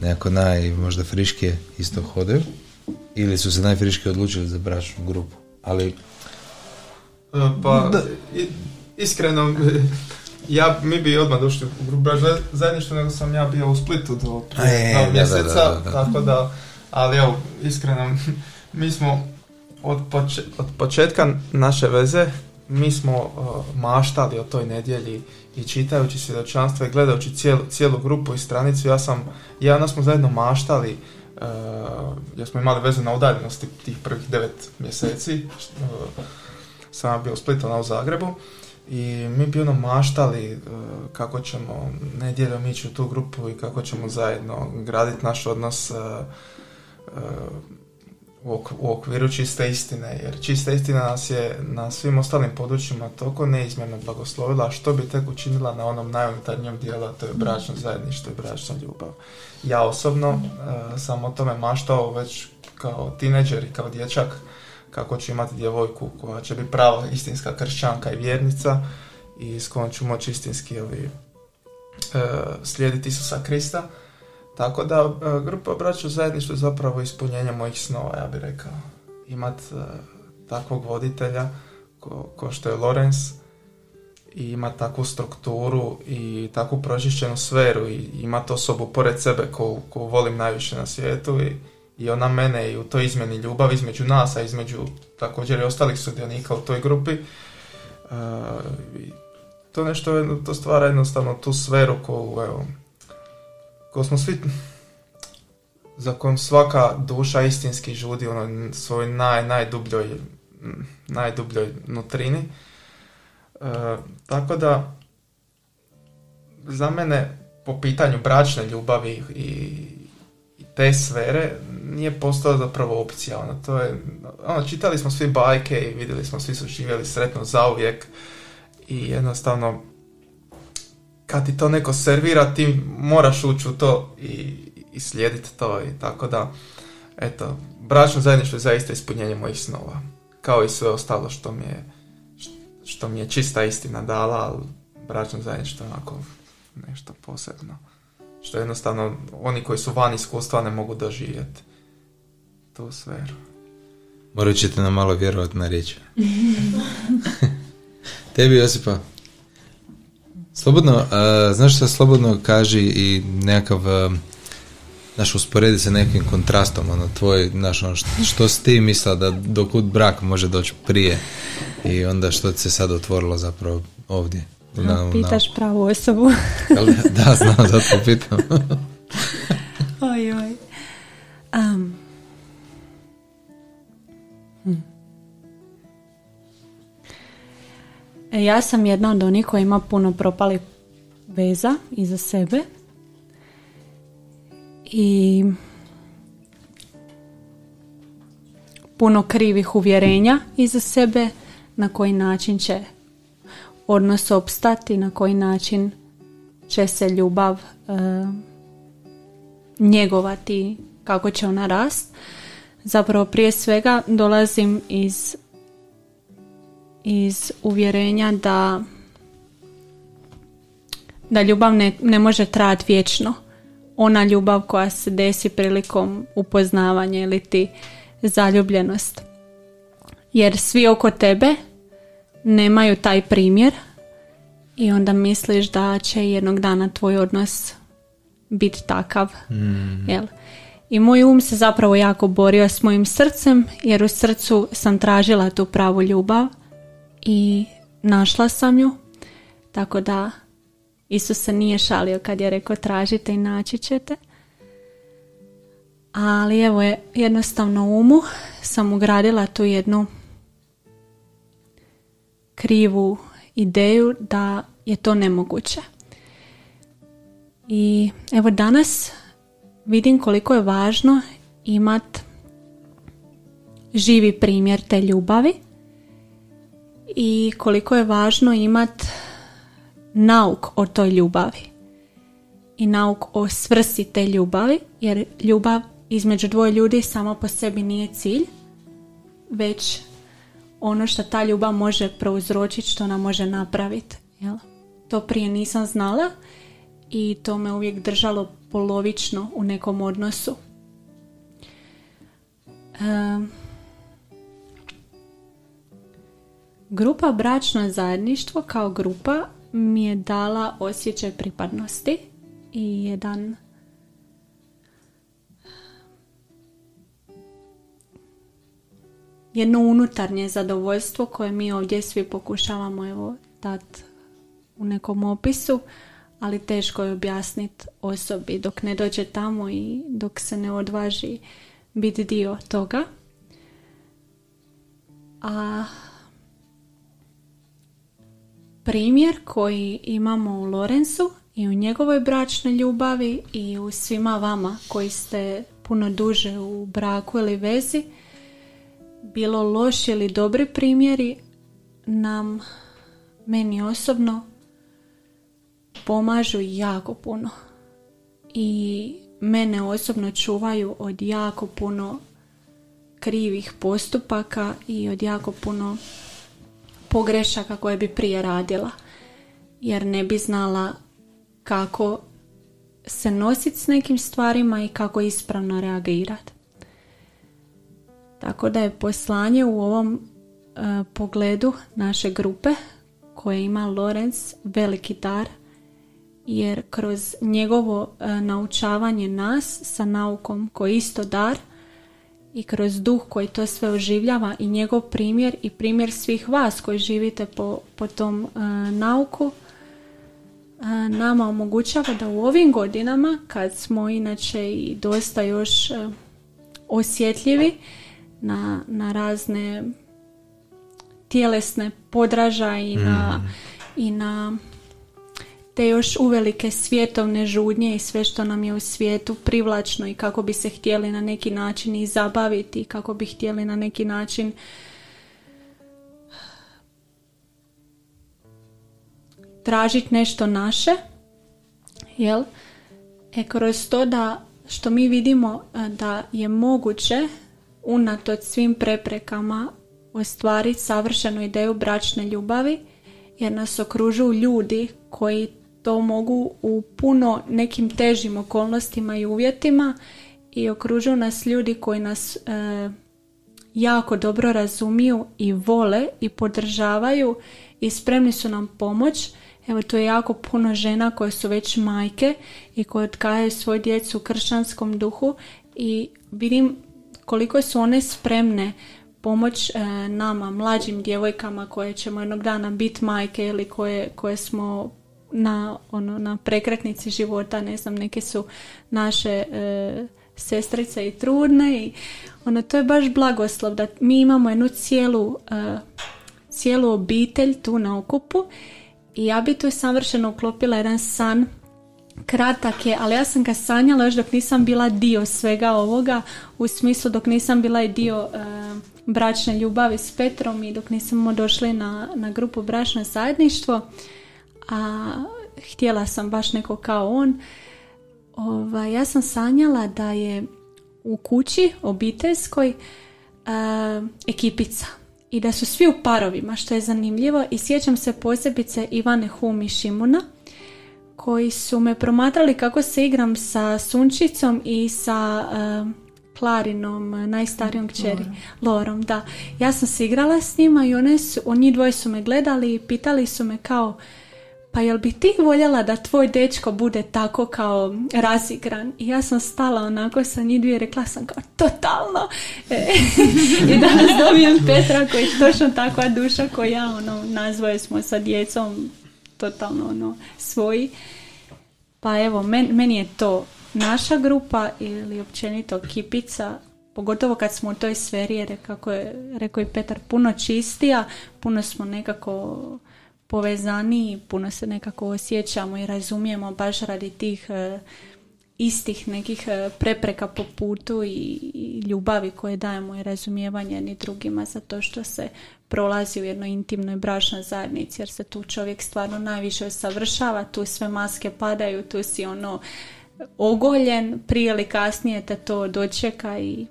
nekako naj, možda friške isto hodaju? Ili su se najfriške odlučili za bračnu grupu? Ali E, pa, iskreno, ja, mi bi odmah došli u grupu zajedništvo, nego sam ja bio u Splitu do prije mjeseca, tako da, ali evo, iskreno, mi smo od, od početka naše veze, mi smo uh, maštali o toj nedjelji i čitajući svjedočanstva i gledajući cijelu, cijelu grupu i stranicu, ja sam, ja smo zajedno maštali uh, jer smo imali veze na udaljenosti tih prvih devet mjeseci, uh, sam bio u Splitu, u Zagrebu i mi bi ono maštali e, kako ćemo nedjeljom ići u tu grupu i kako ćemo zajedno graditi naš odnos e, e, u okviru čiste istine, jer čista istina nas je na svim ostalim područjima toliko neizmjerno blagoslovila, što bi tek učinila na onom najunutarnjem dijelu, to je bračno zajedništvo i bračna ljubav. Ja osobno sam o tome maštao već kao tineđer i kao dječak, kako ću imati djevojku koja će biti prava istinska kršćanka i vjernica i s kojom ću moći istinski ovi, e, slijediti Isusa Krista. Tako da e, grupa braća zajedništvo je zapravo ispunjenje mojih snova, ja bih rekao. Imat e, takvog voditelja ko, ko što je Lorenz i ima takvu strukturu i takvu pročišćenu sferu i imati osobu pored sebe koju ko volim najviše na svijetu i i ona mene i u toj izmjeni ljubav između nas, a između također i ostalih sudionika u toj grupi. Uh, to nešto to stvara jednostavno tu sferu koju, evo, koju smo svi za kojom svaka duša istinski žudi u onoj svojoj naj, najdubljoj, najdubljoj nutrini. Uh, tako da za mene po pitanju bračne ljubavi i te sfere nije postala zapravo opcija. Ono, to je, ono, čitali smo svi bajke i vidjeli smo, svi su živjeli sretno zauvijek i jednostavno kad ti to neko servira ti moraš ući u to i, i slijediti to i tako da eto, bračno zajedništvo je zaista ispunjenje mojih snova kao i sve ostalo što mi je što mi je čista istina dala, ali bračno zajedništvo onako nešto posebno. Što jednostavno oni koji su van iskustva ne mogu doživjeti tu sferu. Morat ćete nam malo vjerovati na riječ. Tebi Josipa, slobodno, a, znaš što slobodno kaži i nekakav, a, znaš, usporedi se nekim kontrastom, ono, tvoj, znaš, ono, što, što si ti mislila da dokud brak može doći prije i onda što ti se sad otvorilo zapravo ovdje. U Pitaš pravu osobu. Da? Znam, zato pitam. oj, oj. Hm. E, Ja sam jedna od onih koji ima puno propalih veza iza sebe. I puno krivih uvjerenja iza sebe na koji način će odnos opstati, na koji način će se ljubav e, njegovati, kako će ona rast. Zapravo prije svega dolazim iz iz uvjerenja da da ljubav ne, ne može trajati vječno. Ona ljubav koja se desi prilikom upoznavanja ili ti zaljubljenost. Jer svi oko tebe nemaju taj primjer i onda misliš da će jednog dana tvoj odnos biti takav. Jel? I moj um se zapravo jako borio s mojim srcem jer u srcu sam tražila tu pravu ljubav i našla sam ju. Tako da Isus se nije šalio kad je rekao tražite i naći ćete. Ali evo je jednostavno umu sam ugradila tu jednu krivu ideju da je to nemoguće. I evo danas vidim koliko je važno imat živi primjer te ljubavi i koliko je važno imat nauk o toj ljubavi i nauk o svrsi te ljubavi jer ljubav između dvoje ljudi samo po sebi nije cilj već ono što ta ljubav može prouzročiti što nam može napraviti jel? to prije nisam znala i to me uvijek držalo polovično u nekom odnosu Em, Grupa Bračno zajedništvo kao grupa mi je dala osjećaj pripadnosti i jedan jedno unutarnje zadovoljstvo koje mi ovdje svi pokušavamo evo dat u nekom opisu, ali teško je objasniti osobi dok ne dođe tamo i dok se ne odvaži biti dio toga. A primjer koji imamo u Lorenzu i u njegovoj bračnoj ljubavi i u svima vama koji ste puno duže u braku ili vezi, bilo loši ili dobri primjeri, nam, meni osobno, pomažu jako puno. I mene osobno čuvaju od jako puno krivih postupaka i od jako puno pogrešaka koje bi prije radila jer ne bi znala kako se nositi s nekim stvarima i kako ispravno reagirati. Tako da je poslanje u ovom e, pogledu naše grupe koje ima Lorenz veliki dar jer kroz njegovo e, naučavanje nas sa naukom koji isto dar i kroz duh koji to sve oživljava i njegov primjer i primjer svih vas koji živite po, po tom e, nauku nama omogućava da u ovim godinama kad smo inače i dosta još osjetljivi na, na razne tjelesne podražaje i na, i na te još uvelike svjetovne žudnje i sve što nam je u svijetu privlačno i kako bi se htjeli na neki način i zabaviti i kako bi htjeli na neki način tražiti nešto naše jel? E kroz to da što mi vidimo e, da je moguće unatoč svim preprekama ostvariti savršenu ideju bračne ljubavi jer nas okružuju ljudi koji to mogu u puno nekim težim okolnostima i uvjetima i okružuju nas ljudi koji nas e, jako dobro razumiju i vole i podržavaju i spremni su nam pomoć. Evo tu je jako puno žena koje su već majke i koje odgajaju svoju djecu u kršćanskom duhu i vidim koliko su one spremne pomoć e, nama, mlađim djevojkama koje ćemo jednog dana biti majke ili koje, koje smo na, ono, na prekretnici života, ne znam, neke su naše e, sestrice i trudne i ono, to je baš blagoslov da mi imamo jednu cijelu, e, cijelu obitelj tu na okupu i ja bi tu savršeno uklopila jedan san kratak je, ali ja sam ga sanjala još dok nisam bila dio svega ovoga, u smislu dok nisam bila i dio e, bračne ljubavi s Petrom i dok nismo došli na, na grupu bračno zajedništvo, a htjela sam baš neko kao on, Ova, ja sam sanjala da je u kući obiteljskoj ekipica i da su svi u parovima, što je zanimljivo. I sjećam se posebice Ivane Hum i Šimuna koji su me promatrali kako se igram sa Sunčicom i sa Klarinom, najstarijom kćeri, Lorom. da. Ja sam se igrala s njima i one su, oni dvoje su me gledali i pitali su me kao pa jel bi ti voljela da tvoj dečko bude tako kao razigran? I ja sam stala onako sa njih dvije rekla sam kao totalno. E, I danas dobijem Petra koji je točno takva duša koja ja, ono, nazvoje smo sa djecom totalno ono, svoji. Pa evo, meni je to naša grupa ili općenito kipica, pogotovo kad smo u toj sferi, jer kako je rekao i Petar, puno čistija, puno smo nekako povezani, puno se nekako osjećamo i razumijemo baš radi tih e, istih nekih e, prepreka po putu i, ljubavi koje dajemo i razumijevanje ni drugima za to što se prolazi u jednoj intimnoj bračnoj zajednici jer se tu čovjek stvarno najviše savršava, tu sve maske padaju, tu si ono ogoljen, prije ili kasnije te to dočeka i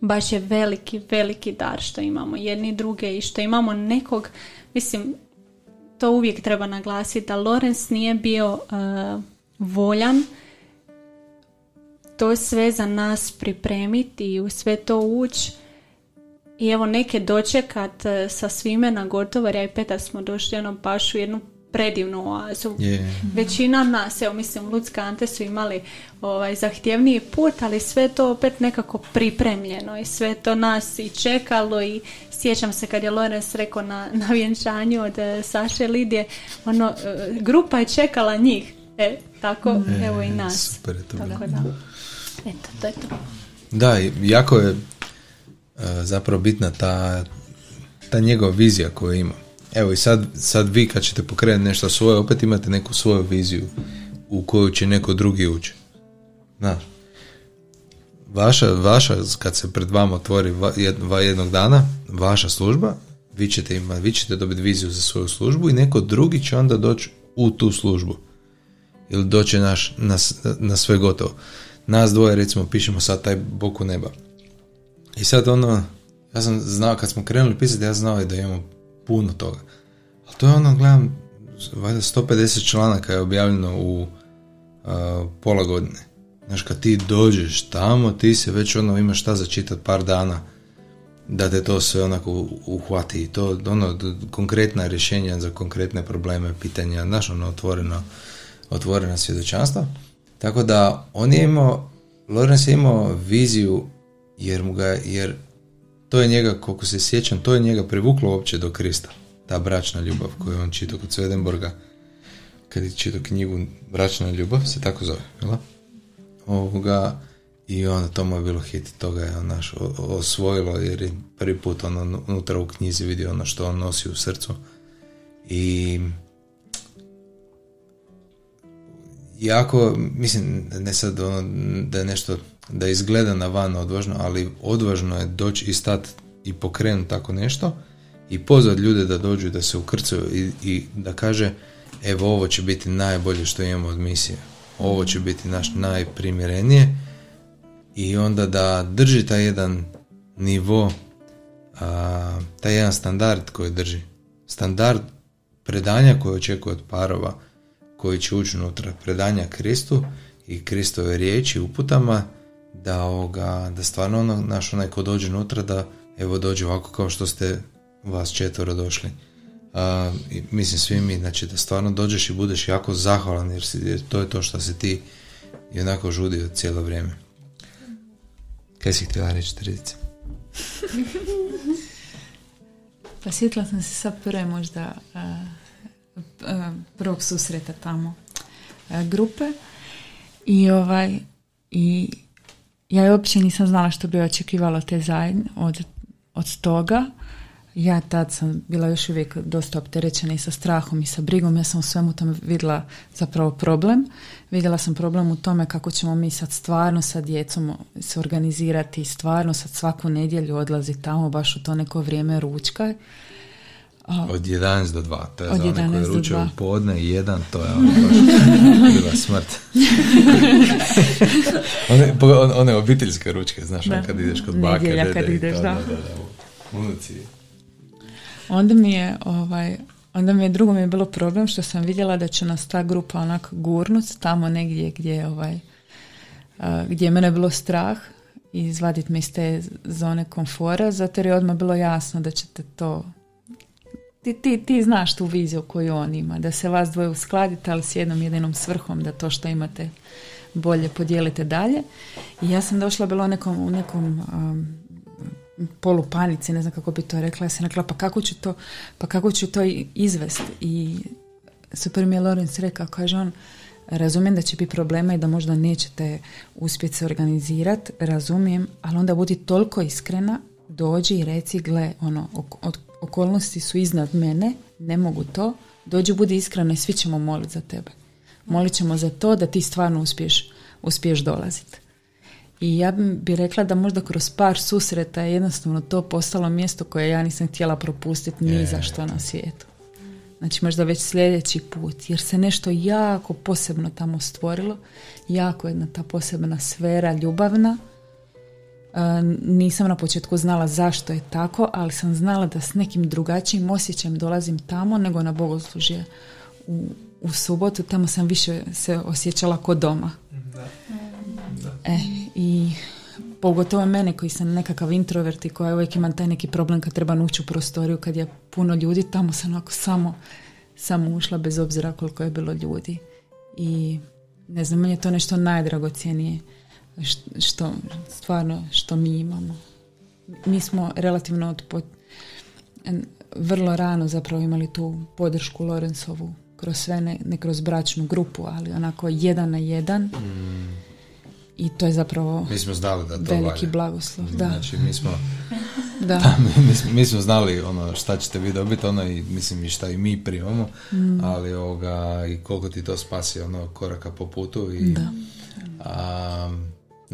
baš je veliki, veliki dar što imamo jedni druge i što imamo nekog, mislim, to uvijek treba naglasiti da Lorenz nije bio uh, voljan to sve za nas pripremiti i u sve to ući i evo neke dočekat uh, sa svime na gotovo, jer ja i Petar smo došli jednom pašu jednu predivnu oazu. Većina nas, evo mislim, Lucka Ante su imali ovaj, zahtjevniji put, ali sve to opet nekako pripremljeno i sve to nas i čekalo i sjećam se kad je Lorenz rekao na, na vjenčanju od e, Saše Lidije, ono, e, grupa je čekala njih. E, tako, e, evo i nas. Super to tako da. Eto, to je to. Da, jako je zapravo bitna ta, ta njegova vizija koju ima. Evo i sad, sad vi kad ćete pokrenuti nešto svoje, opet imate neku svoju viziju u koju će neko drugi ući. Znaš, vaša, vaša, kad se pred vama otvori jednog dana, vaša služba, vi ćete, ima, vi ćete dobiti viziju za svoju službu i neko drugi će onda doći u tu službu. Ili doći naš, na, na sve gotovo. Nas dvoje, recimo, pišemo sad taj boku neba. I sad ono, ja sam znao, kad smo krenuli pisati, ja znao da imamo puno toga. Ali to je ono, gledam, valjda 150 članaka je objavljeno u uh, pola godine. Znaš, kad ti dođeš tamo, ti se već ono imaš šta začitat par dana da te to sve onako uhvati i to ono konkretna rješenja za konkretne probleme, pitanja, znaš, ono otvoreno, otvorena svjedočanstva. Tako da on je imao, Lorenz je imao viziju jer mu ga, jer to je njega, koliko se sjećam, to je njega privuklo uopće do Krista. Ta bračna ljubav koju on čitao kod Svedenborga. Kad je čitao knjigu Bračna ljubav, se tako zove, jel? Ovoga, i onda to mu je bilo hit, toga je on naš osvojilo jer je prvi put ono unutra u knjizi vidio ono što on nosi u srcu. I jako, mislim, ne sad ono, da je nešto da izgleda na van odvažno, ali odvažno je doći i stati i pokrenuti tako nešto i pozvati ljude da dođu da se ukrcaju i, i da kaže evo ovo će biti najbolje što imamo od misije. Ovo će biti naš najprimjerenije i onda da drži taj jedan nivo, a, taj jedan standard koji drži. Standard predanja koje očekuje od parova, koji će ući unutra predanja Kristu i Kristove riječi uputama da ovoga, da stvarno ono, naš onaj ko dođe unutra da evo dođe ovako kao što ste vas četvoro došli. A, i, mislim svi mi, znači da stvarno dođeš i budeš jako zahvalan jer, si, jer to je to što se ti i onako žudio cijelo vrijeme. Kaj si htjela reći, Tridice? Pa sjetila sam se sad prve možda prvog susreta tamo grupe i ovaj i ja uopće nisam znala što bi očekivala te zajedne od, od toga ja tad sam bila još uvijek dosta opterećena i sa strahom i sa brigom. Ja sam u svemu tome vidjela zapravo problem. Vidjela sam problem u tome kako ćemo mi sad stvarno sa djecom se organizirati i stvarno sad svaku nedjelju odlazi tamo baš u to neko vrijeme ručka. Od 11 do 2, to je od za one koje ruče u podne i jedan, to je ono baš bila smrt. one, one obiteljske ručke, znaš, da. kad ideš kod bake, dede, kad ideš, da. da, da, da, unuci Onda mi je, ovaj, onda mi je drugo mi je bilo problem što sam vidjela da će nas ta grupa onak gurnut tamo negdje gdje, ovaj, gdje je mene bilo strah i izvaditi me iz te zone komfora, zato jer je odmah bilo jasno da ćete to ti, ti, ti znaš tu viziju koju on ima, da se vas dvoje uskladite, ali s jednom jedinom svrhom da to što imate bolje podijelite dalje. I ja sam došla bilo u nekom, u nekom polupanici, ne znam kako bi to rekla, ja sam rekla pa kako ću to, pa kako ću to izvesti i super mi je Lorenz rekao, kaže on, razumijem da će biti problema i da možda nećete uspjeti se organizirati, razumijem, ali onda budi toliko iskrena, dođi i reci, gle, ono, okolnosti su iznad mene, ne mogu to, dođi, budi iskrena i svi ćemo moliti za tebe. Molit ćemo za to da ti stvarno uspiješ, uspiješ dolaziti. I ja bi rekla da možda kroz par susreta je jednostavno to postalo mjesto koje ja nisam htjela propustiti ni za što na svijetu. Znači možda već sljedeći put, jer se nešto jako posebno tamo stvorilo, jako jedna ta posebna sfera ljubavna. E, nisam na početku znala zašto je tako, ali sam znala da s nekim drugačijim osjećajem dolazim tamo nego na bogoslužje u, u subotu. Tamo sam više se osjećala kod doma. Da. E, i pogotovo mene koji sam nekakav introvert i koja uvijek imam taj neki problem kad treba ući u prostoriju kad je puno ljudi, tamo sam onako samo, samo ušla bez obzira koliko je bilo ljudi. I ne znam, meni je to nešto najdragocjenije što, stvarno što mi imamo. Mi smo relativno od vrlo rano zapravo imali tu podršku Lorenzovu kroz sve, ne, ne kroz bračnu grupu, ali onako jedan na jedan. Mm i to je zapravo mi smo znali da to veliki blagoslov. Da. Znači, mi smo, da. mi, mi, smo znali ono šta ćete vi dobiti, ono i mislim i šta i mi primamo, mm. ali ovoga, i koliko ti to spasi ono koraka po putu i da. A,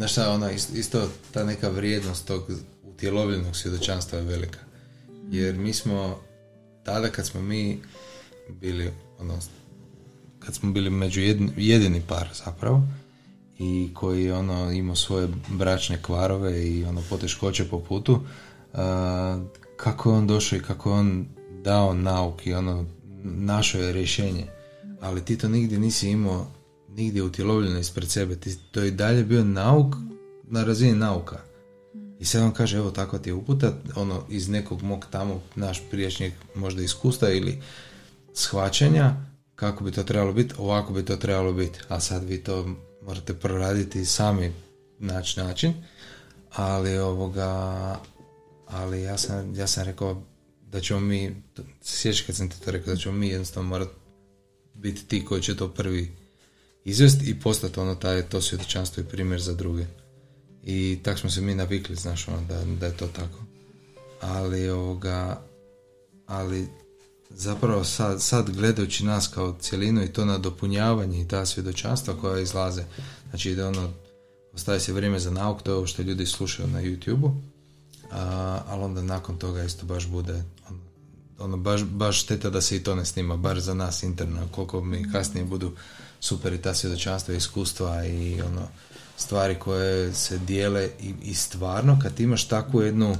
znaš šta, ono, isto ta neka vrijednost tog utjelovljenog svjedočanstva je velika. Jer mi smo tada kad smo mi bili ono, kad smo bili među jedini par zapravo, i koji ono imao svoje bračne kvarove i ono poteškoće po putu uh, kako je on došao i kako je on dao nauk i ono našo je rješenje ali ti to nigdje nisi imao nigdje utjelovljeno ispred sebe ti, to je i dalje bio nauk na razini nauka. I sad on kaže evo takva ti je uputa ono iz nekog mog tamo naš prijašnjeg možda iskustva ili shvaćanja kako bi to trebalo biti ovako bi to trebalo biti. A sad vi to morate proraditi sami naći način, ali ovoga, ali ja sam, ja sam rekao da ćemo mi, sjećaš kad sam ti to rekao, da ćemo mi jednostavno morati biti ti koji će to prvi izvesti i postati ono taj, to svjedočanstvo i primjer za druge. I tak smo se mi navikli, znaš, ono, da, da je to tako. Ali ovoga, ali zapravo sad, sad gledajući nas kao cjelinu i to nadopunjavanje i ta svjedočanstva koja izlaze, znači da ono, ostaje se vrijeme za nauk, to je ovo što ljudi slušaju na YouTube-u, ali onda nakon toga isto baš bude ono, ono, baš, baš šteta da se i to ne snima, bar za nas interno, koliko mi kasnije budu super i ta svjedočanstva, iskustva i ono, stvari koje se dijele i, i stvarno kad imaš takvu jednu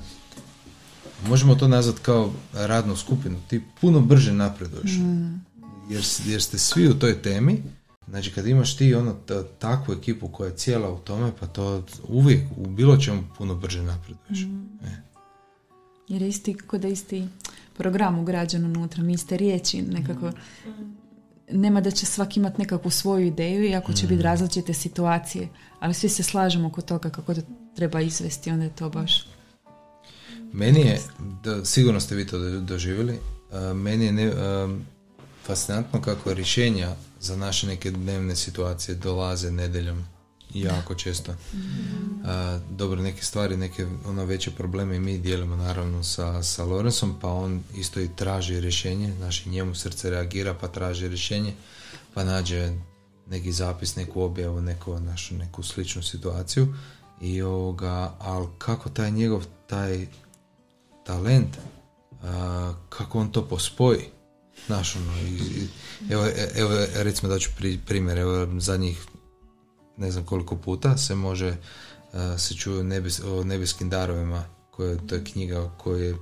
možemo to nazvati kao radnu skupinu, ti puno brže napreduješ. Mm. jer, jer ste svi u toj temi, znači kad imaš ti ono t- takvu ekipu koja je cijela u tome, pa to uvijek u bilo čemu puno brže napreduješ. E. Jer je isti, kod da isti program ugrađen unutra, mi iste riječi nekako nema da će svaki imati nekakvu svoju ideju i ako će biti različite situacije, ali svi se slažemo oko toga kako to treba izvesti, onda je to baš Meni je, da, sigurno ste vi to do- doživjeli, meni je ne, a, fascinantno kako rješenja za naše neke dnevne situacije dolaze nedeljom jako često. A, dobro, neke stvari, neke ono veće probleme mi dijelimo naravno sa, sa Lorensom, pa on isto i traži rješenje, znači njemu srce reagira pa traži rješenje, pa nađe neki zapis, neku objavu, neku, našu, neku sličnu situaciju i ovoga, ali kako taj njegov, taj talent, a, kako on to pospoji, znaš, ono, i, i- evo, e- evo, recimo da ću pri, primjer, evo, zadnjih ne znam koliko puta se može, a, se čuju nebes, o nebeskim darovima, koje, to je knjiga koje je,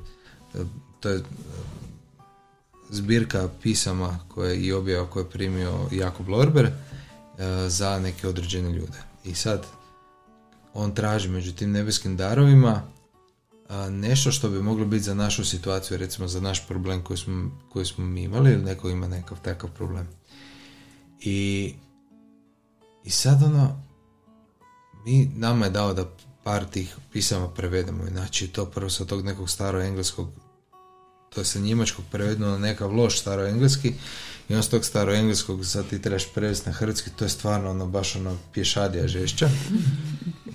e, to je e, zbirka pisama koje i objava koje je primio Jakob Lorber e, za neke određene ljude. I sad on traži među tim nebeskim darovima nešto što bi moglo biti za našu situaciju, recimo za naš problem koji smo, koji smo mi imali ili neko ima nekakav takav problem. I, I sad ono, mi, nama je dao da par tih pisama prevedemo. Znači to prvo sa tog nekog staro engleskog to je sa njemačkog prevedeno na nekav loš staro engleski i on s tog staro engleskog sad ti trebaš prevesti na hrvatski, to je stvarno ono baš ono pješadija žešća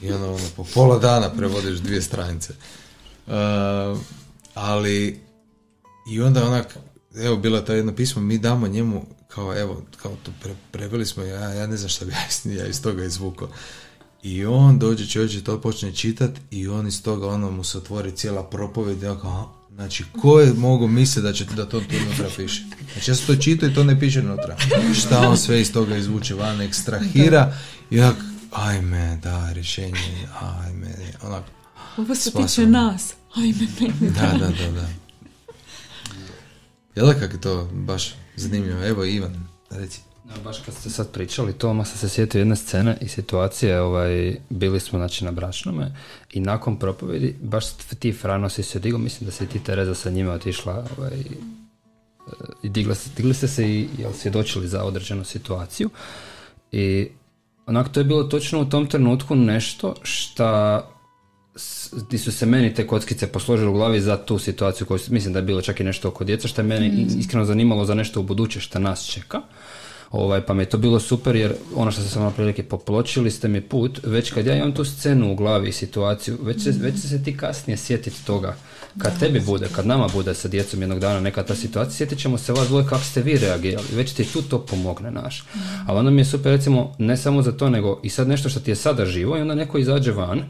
i ono, ono po pola dana prevodiš dvije stranice. Uh, ali i onda onak, evo bilo je to jedno pismo, mi damo njemu kao evo, kao to pre, preveli smo, ja, ja ne znam šta bi ja, iz- ja toga izvukao. I on dođe čovječe to počne čitat i on iz toga ono mu se otvori cijela propovjed i on kao, "Aha, znači ko je mogu misliti da će da to tu unutra piše? Znači ja sam to čitao i to ne piše unutra. Šta on sve iz toga izvuče van, ekstrahira i onak, ajme, da, rješenje, ajme, onak, Ovo se tiče nas. Ajme, meni. da, da, da, da. Jel da kak je to baš zanimljivo? Evo Ivan, reci. Ja, baš kad ste sad pričali to, odmah sam se sjetio jedne scene i situacije, ovaj, bili smo znači na bračnome i nakon propovjedi, baš ti Frano si se digao, mislim da si ti Tereza sa njima otišla ovaj, e, i digla, digli ste se i jel, svjedočili za određenu situaciju i onako to je bilo točno u tom trenutku nešto šta di su se meni te kockice posložile u glavi za tu situaciju koju mislim da je bilo čak i nešto oko djeca što je mene i- iskreno zanimalo za nešto u buduće što nas čeka. Ovaj, pa mi je to bilo super jer ono što sam vam prilike popločili ste mi put, već kad ja imam tu scenu u glavi i situaciju, već, se, već se ti kasnije sjetiti toga. Kad tebi bude, kad nama bude sa djecom jednog dana neka ta situacija, sjetit ćemo se vas dvoje kako ste vi reagirali, već ti tu to pomogne naš. Ali onda mi je super recimo ne samo za to, nego i sad nešto što ti je sada živo i onda neko izađe van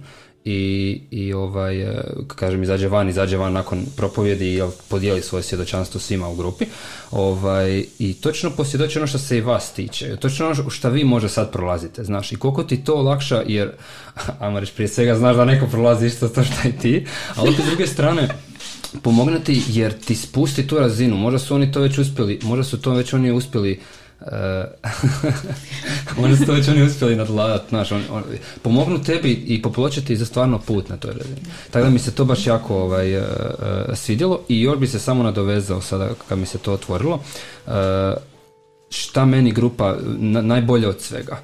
i, i ovaj, e, kažem, izađe van, izađe van nakon propovjedi i jel, podijeli svoje svjedočanstvo svima u grupi. Ovaj, I točno posvjedoči ono što se i vas tiče. Točno ono što vi možda sad prolazite, znaš. I koliko ti to olakša, jer, ajmo reći, prije svega znaš da neko prolazi isto to što i ti, ali opet s druge strane, pomogne ti jer ti spusti tu razinu. Možda su oni to već uspjeli, možda su to već oni uspjeli e, možda su to već oni uspjeli nadvladati, znaš, on, on- pomognu tebi i popločiti za stvarno put na toj razini. Tako da mi se to baš jako ovaj, e, e, svidjelo i još bi se samo nadovezao sada kad mi se to otvorilo. E, šta meni grupa na- najbolje od svega?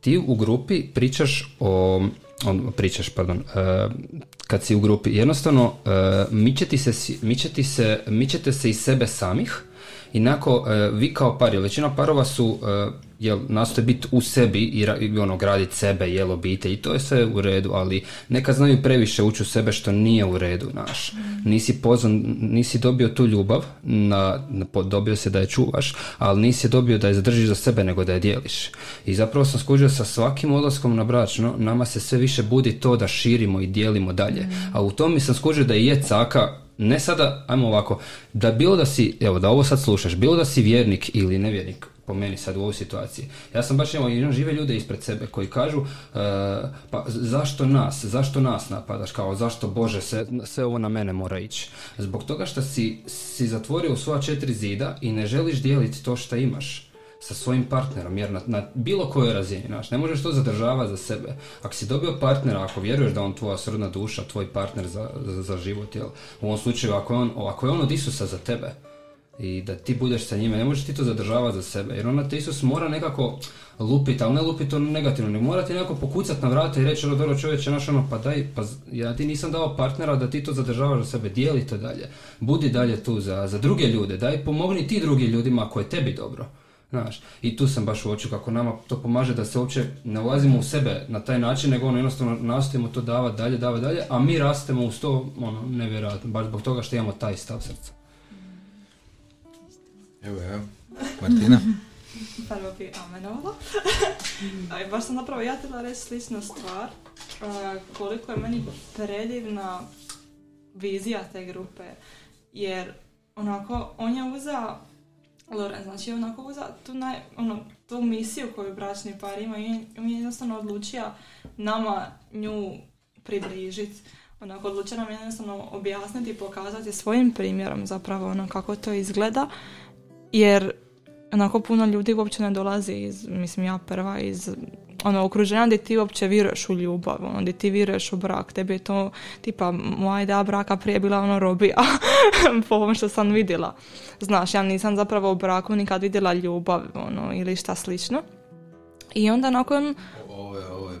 Ti u grupi pričaš o on, pričaš, pardon, kad si u grupi, jednostavno mičete se, mičete se, mičete se iz sebe samih i nako e, vi kao par, većina parova su e, jel, nastoje biti u sebi i, ra- i ono, graditi sebe, jel, obitelj i to je sve u redu, ali nekad znaju previše ući u sebe što nije u redu, naš. Nisi pozvan, nisi dobio tu ljubav, na, na- dobio se da je čuvaš, ali nisi dobio da je zadržiš za sebe, nego da je dijeliš. I zapravo sam skužio sa svakim odlaskom na bračno, nama se sve više budi to da širimo i dijelimo dalje. A u tom mi sam skužio da je caka ne sada, ajmo ovako, da bilo da si, evo da ovo sad slušaš, bilo da si vjernik ili nevjernik, po meni sad u ovoj situaciji. Ja sam baš imao, imam žive ljude ispred sebe koji kažu, e, pa zašto nas, zašto nas napadaš, kao zašto Bože se, sve ovo na mene mora ići. Zbog toga što si, si zatvorio svoja četiri zida i ne želiš dijeliti to što imaš sa svojim partnerom, jer na, na bilo kojoj razini, znaš, ne možeš to zadržavati za sebe. Ako si dobio partnera, ako vjeruješ da on tvoja srodna duša, tvoj partner za, za, za život, jel, u ovom slučaju, ako je, on, ako je on od Isusa za tebe, i da ti budeš sa njime, ne možeš ti to zadržavati za sebe, jer onda te Isus mora nekako lupiti, ali ne lupiti ono negativno, ne mora ti nekako pokucati na vrata i reći ono dobro čovječe, naš ono, pa daj, pa ja ti nisam dao partnera da ti to zadržavaš za sebe, dijeli to dalje, budi dalje tu za, za druge ljude, daj pomogni ti drugim ljudima ako je tebi dobro. Znaš, i tu sam baš uočio kako nama to pomaže da se uopće ne ulazimo u sebe na taj način, nego ono jednostavno nastojimo to davati dalje, davati dalje, a mi rastemo uz to, ono, nevjerojatno, baš zbog toga što imamo taj stav srca. Evo, evo. Martina? Prvo bi amenovala. A baš sam napravo ja htjela reći sličnu stvar. Uh, koliko je meni predivna vizija te grupe. Jer onako, on je uzeo Loren, znači onako uzeo tu, naj, ono, tu misiju koju bračni par ima i on je jednostavno odlučio nama nju približiti. Onako odlučio nam jednostavno objasniti i pokazati svojim primjerom zapravo ono kako to izgleda jer onako puno ljudi uopće ne dolazi iz, mislim ja prva, iz ono okruženja gdje ti uopće vjeruješ u ljubav, ono gdje ti vjeruješ u brak, tebi je to tipa moja ideja braka prije bila ono robija po ovom što sam vidjela. Znaš, ja nisam zapravo u braku nikad vidjela ljubav ono, ili šta slično. I onda nakon... Ovo je, ovo je,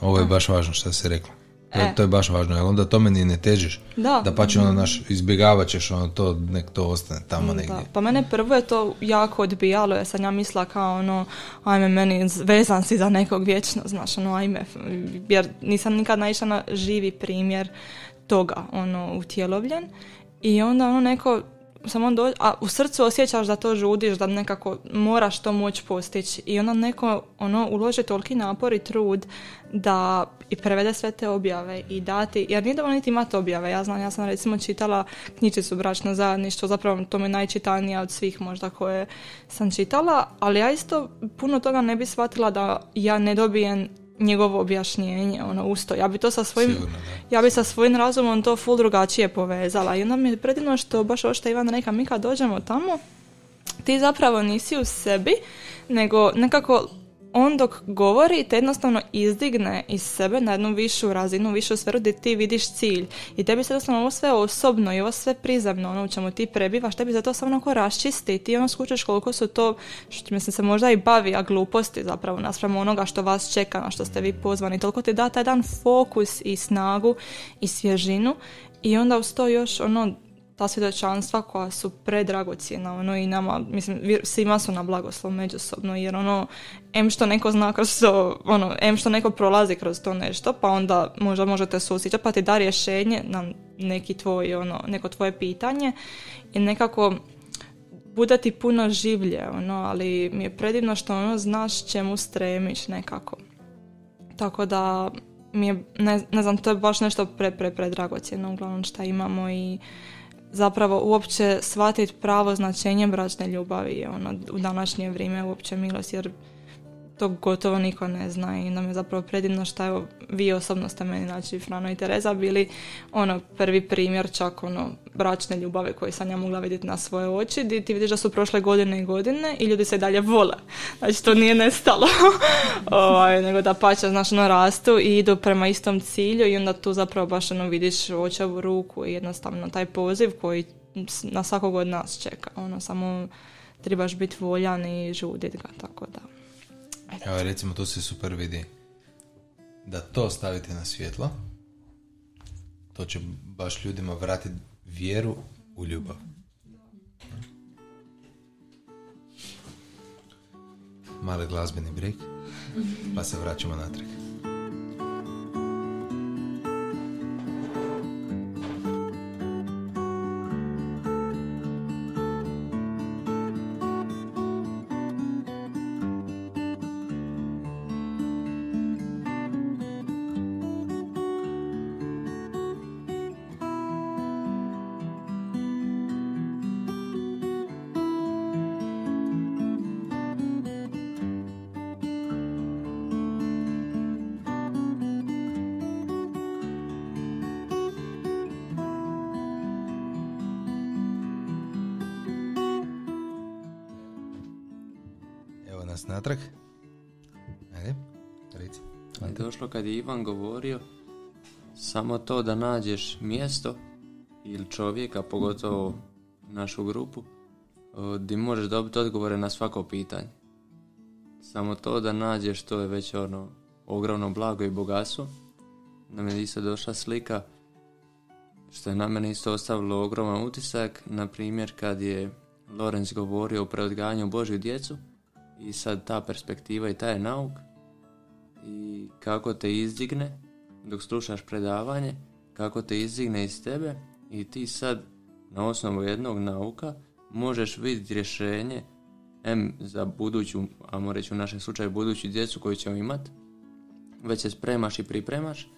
ovo je baš važno što si rekla. E. To je baš važno, jer onda tome ni ne težiš. Da. Da pa će ono naš, izbjegavat ćeš ono to, nek to ostane tamo Da, negdje. pa mene prvo je to jako odbijalo, jer sam ja mislila kao ono, ajme meni vezan si za nekog vječno, znaš, ono, ajme, jer nisam nikad naišla na živi primjer toga, ono, utjelovljen. I onda ono neko, samo do, a u srcu osjećaš da to žudiš, da nekako moraš to moći postići. I onda neko ono uloži toliki napor i trud da i prevede sve te objave i dati, jer nije dovoljno niti imati objave. Ja znam, ja sam recimo čitala knjižicu Bračno zajedništvo, zapravo to mi je najčitanija od svih možda koje sam čitala, ali ja isto puno toga ne bi shvatila da ja ne dobijem njegovo objašnjenje, ono usto. Ja bi to sa svojim, Sigurno, ja bi sa svojim razumom to full drugačije povezala. I onda mi je predivno što baš ovo što Ivan reka, mi kad dođemo tamo, ti zapravo nisi u sebi, nego nekako on dok govori te jednostavno izdigne iz sebe na jednu višu razinu, višu sferu gdje ti vidiš cilj. I tebi se jednostavno ovo sve osobno i ovo sve prizemno, ono u čemu ti prebivaš, tebi se to samo onako raščisti i ti ono skučiš koliko su to, što mislim se možda i bavi, a gluposti zapravo naspram onoga što vas čeka, na što ste vi pozvani. Toliko ti da taj jedan fokus i snagu i svježinu i onda uz to još ono ta svjedočanstva koja su predragocjena ono i nama, mislim, svima su na blagoslov međusobno, jer ono, em što neko zna kroz to, ono, em što neko prolazi kroz to nešto, pa onda možda možete susjećati, pa ti da rješenje na neki tvoj, ono, neko tvoje pitanje i nekako bude ti puno življe, ono, ali mi je predivno što ono znaš čemu stremiš nekako. Tako da mi je, ne, ne znam, to je baš nešto pre, pre, pre uglavnom šta imamo i zapravo uopće shvatiti pravo značenje bračne ljubavi ono, u današnje vrijeme uopće milost jer to gotovo niko ne zna i nam je zapravo predivno što evo vi osobno ste meni znači Frano i Tereza bili ono prvi primjer čak ono bračne ljubave koje sam ja mogla vidjeti na svoje oči gdje ti vidiš da su prošle godine i godine i ljudi se dalje vole. Znači to nije nestalo. Ovaj, nego da pače znaš ono rastu i idu prema istom cilju i onda tu zapravo baš ono vidiš očevu ruku i jednostavno taj poziv koji na svakog od nas čeka. Ono samo trebaš biti voljan i žudit ga tako da Evo recimo tu se super vidi da to stavite na svjetlo to će baš ljudima vratiti vjeru u ljubav. Mali glazbeni break pa se vraćamo natrag. Kad je Ivan govorio samo to da nađeš mjesto ili čovjeka, pogotovo našu grupu, gdje možeš dobiti odgovore na svako pitanje. Samo to da nađeš, to je već ono ogromno blago i bogatstvo. Nam je isto došla slika što je na mene isto ostavilo ogroman utisak, na primjer kad je Lorenz govorio o preodgajanju Božju djecu i sad ta perspektiva i taj nauk i kako te izdigne dok slušaš predavanje, kako te izdigne iz tebe i ti sad na osnovu jednog nauka možeš vidjeti rješenje M za buduću, a reći u našem slučaju buduću djecu koju ćemo imati, već se spremaš i pripremaš,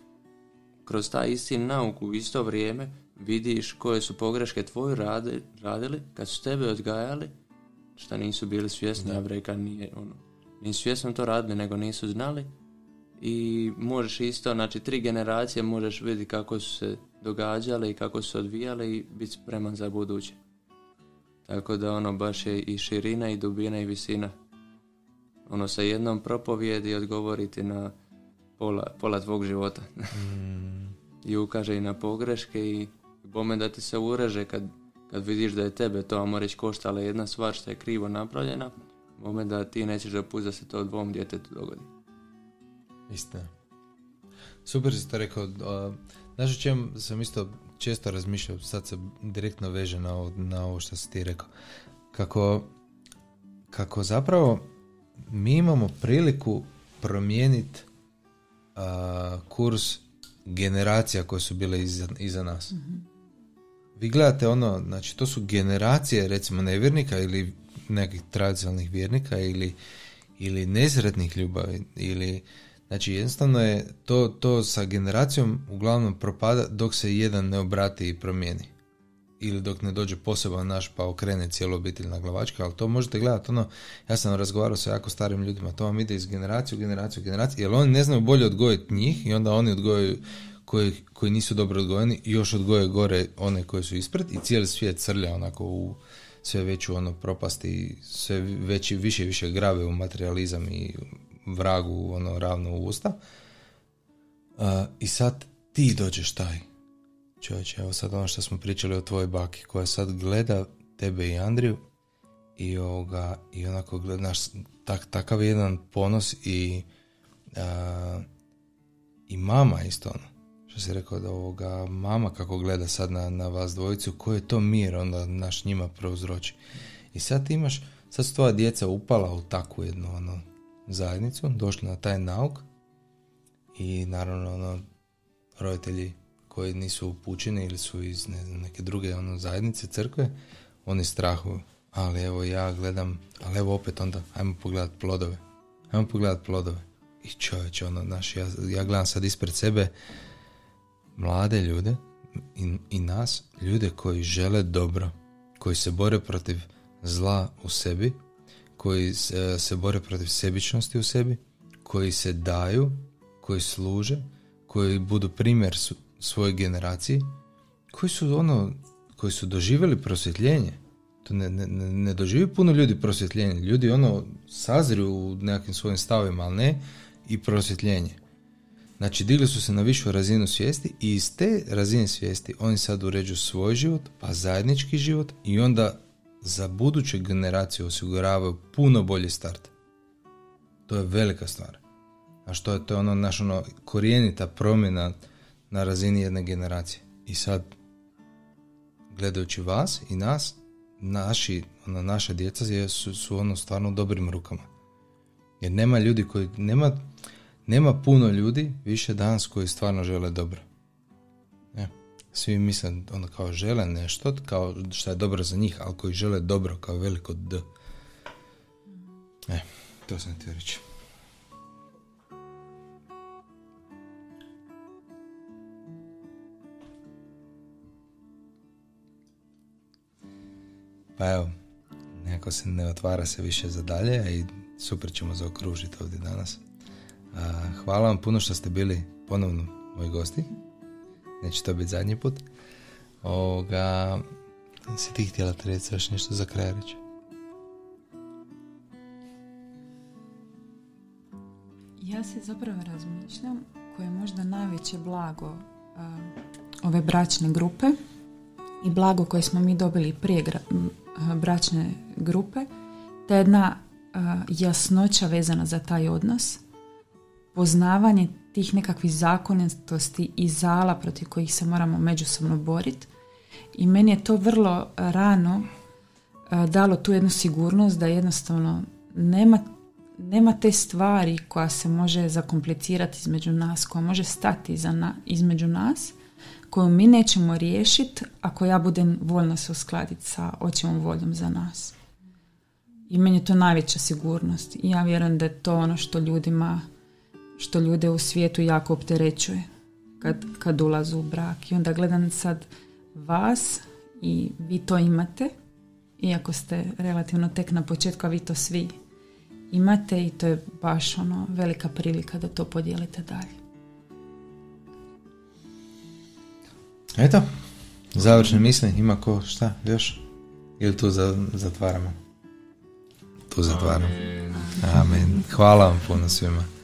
kroz taj isti nauk u isto vrijeme vidiš koje su pogreške tvoju radi, radili kad su tebe odgajali, šta nisu bili svjesni, ja nije, ono, nisu svjesno to radili, nego nisu znali i možeš isto, znači tri generacije možeš vidjeti kako su se događale i kako su se odvijale i biti spreman za buduće. Tako da ono baš je i širina i dubina i visina. Ono sa jednom propovijedi odgovoriti na pola, pola tvog života. Mm. I ukaže i na pogreške i bome da ti se ureže kad, kad vidiš da je tebe to, amo reći, koštala jedna stvar što je krivo napravljena, bome da ti nećeš dopustiti da se to dvom djetetu dogodi. Istina. Super si to rekao. Znaš o čem sam isto često razmišljao, sad se direktno veže na ovo, na ovo što si ti rekao. Kako, kako zapravo mi imamo priliku promijeniti kurs generacija koje su bile iza, iza nas. Vi gledate ono, znači to su generacije recimo nevjernika ili nekih tradicionalnih vjernika ili, ili nezretnih ljubavi ili Znači jednostavno je to, to sa generacijom uglavnom propada dok se jedan ne obrati i promijeni. Ili dok ne dođe poseban naš pa okrene cijelu obitelj na glavačke, ali to možete gledati ono, ja sam razgovarao sa jako starim ljudima, to vam ide iz generacije u generaciju u generaciju, jer oni ne znaju bolje odgojiti njih i onda oni odgojaju koji, koji nisu dobro odgojeni još odgoje gore one koji su ispred i cijeli svijet crlja onako u sve veću ono propast i sve veći, više i više grave u materializam i vragu ono ravno u usta. Uh, I sad ti dođeš taj. Čovječe, evo sad ono što smo pričali o tvojoj baki koja sad gleda tebe i Andriju i ovoga, i onako gledaš tak, takav jedan ponos i uh, i mama isto ono. Što si rekao da ovoga mama kako gleda sad na, na vas dvojicu koji je to mir onda naš njima prouzroči. I sad imaš sad su tvoja djeca upala u takvu jednu ono zajednicu, došli na taj nauk i naravno ono, roditelji koji nisu upućeni ili su iz ne znam, neke druge ono, zajednice, crkve, oni strahuju. Ali evo ja gledam, ali evo opet onda, ajmo pogledat plodove. Ajmo pogledat plodove. I čovječe, ono, naš, ja, ja gledam sad ispred sebe mlade ljude i, i nas, ljude koji žele dobro, koji se bore protiv zla u sebi, koji se, se bore protiv sebičnosti u sebi, koji se daju, koji služe, koji budu primjer svojoj generaciji, koji su ono, koji su doživjeli prosvjetljenje. To ne, ne, ne doživi puno ljudi prosvjetljenje. Ljudi ono sazriju u nekakvim svojim stavima, ali ne i prosvjetljenje. Znači, digli su se na višu razinu svijesti i iz te razine svijesti oni sad uređuju svoj život, pa zajednički život i onda za buduće generacije osiguravaju puno bolji start. To je velika stvar. A što je to ono naš ono korijenita promjena na razini jedne generacije. I sad gledajući vas i nas, naši, ono, naša djeca su, su ono stvarno dobrim rukama. Jer nema ljudi koji, nema, nema puno ljudi više danas koji stvarno žele dobro svi misle ono kao žele nešto kao što je dobro za njih, ali koji žele dobro kao veliko D. E, to sam ti reći. Pa evo, nekako se ne otvara se više za dalje i super ćemo zaokružiti ovdje danas. Hvala vam puno što ste bili ponovno moji gosti neće to biti zadnji put. Ovoga, si ti htjela reći još nešto za kraj reći? Ja se zapravo razmišljam koje je možda najveće blago a, ove bračne grupe i blago koje smo mi dobili prije gra- a, bračne grupe, ta jedna a, jasnoća vezana za taj odnos, poznavanje tih nekakvih zakonitosti i zala protiv kojih se moramo međusobno boriti. I meni je to vrlo rano a, dalo tu jednu sigurnost da jednostavno nema, nema te stvari koja se može zakomplicirati između nas, koja može stati za na, između nas, koju mi nećemo riješiti ako ja budem voljna se uskladiti sa očevom voljom za nas. I meni je to najveća sigurnost. I ja vjerujem da je to ono što ljudima, što ljude u svijetu jako opterećuje kad, kad ulazu u brak. I onda gledam sad vas i vi to imate, iako ste relativno tek na početku, a vi to svi imate i to je baš ono velika prilika da to podijelite dalje. Eto, završne misli, ima ko šta još? Ili tu za, zatvaramo? Tu zatvaramo. Amen. Hvala vam puno svima.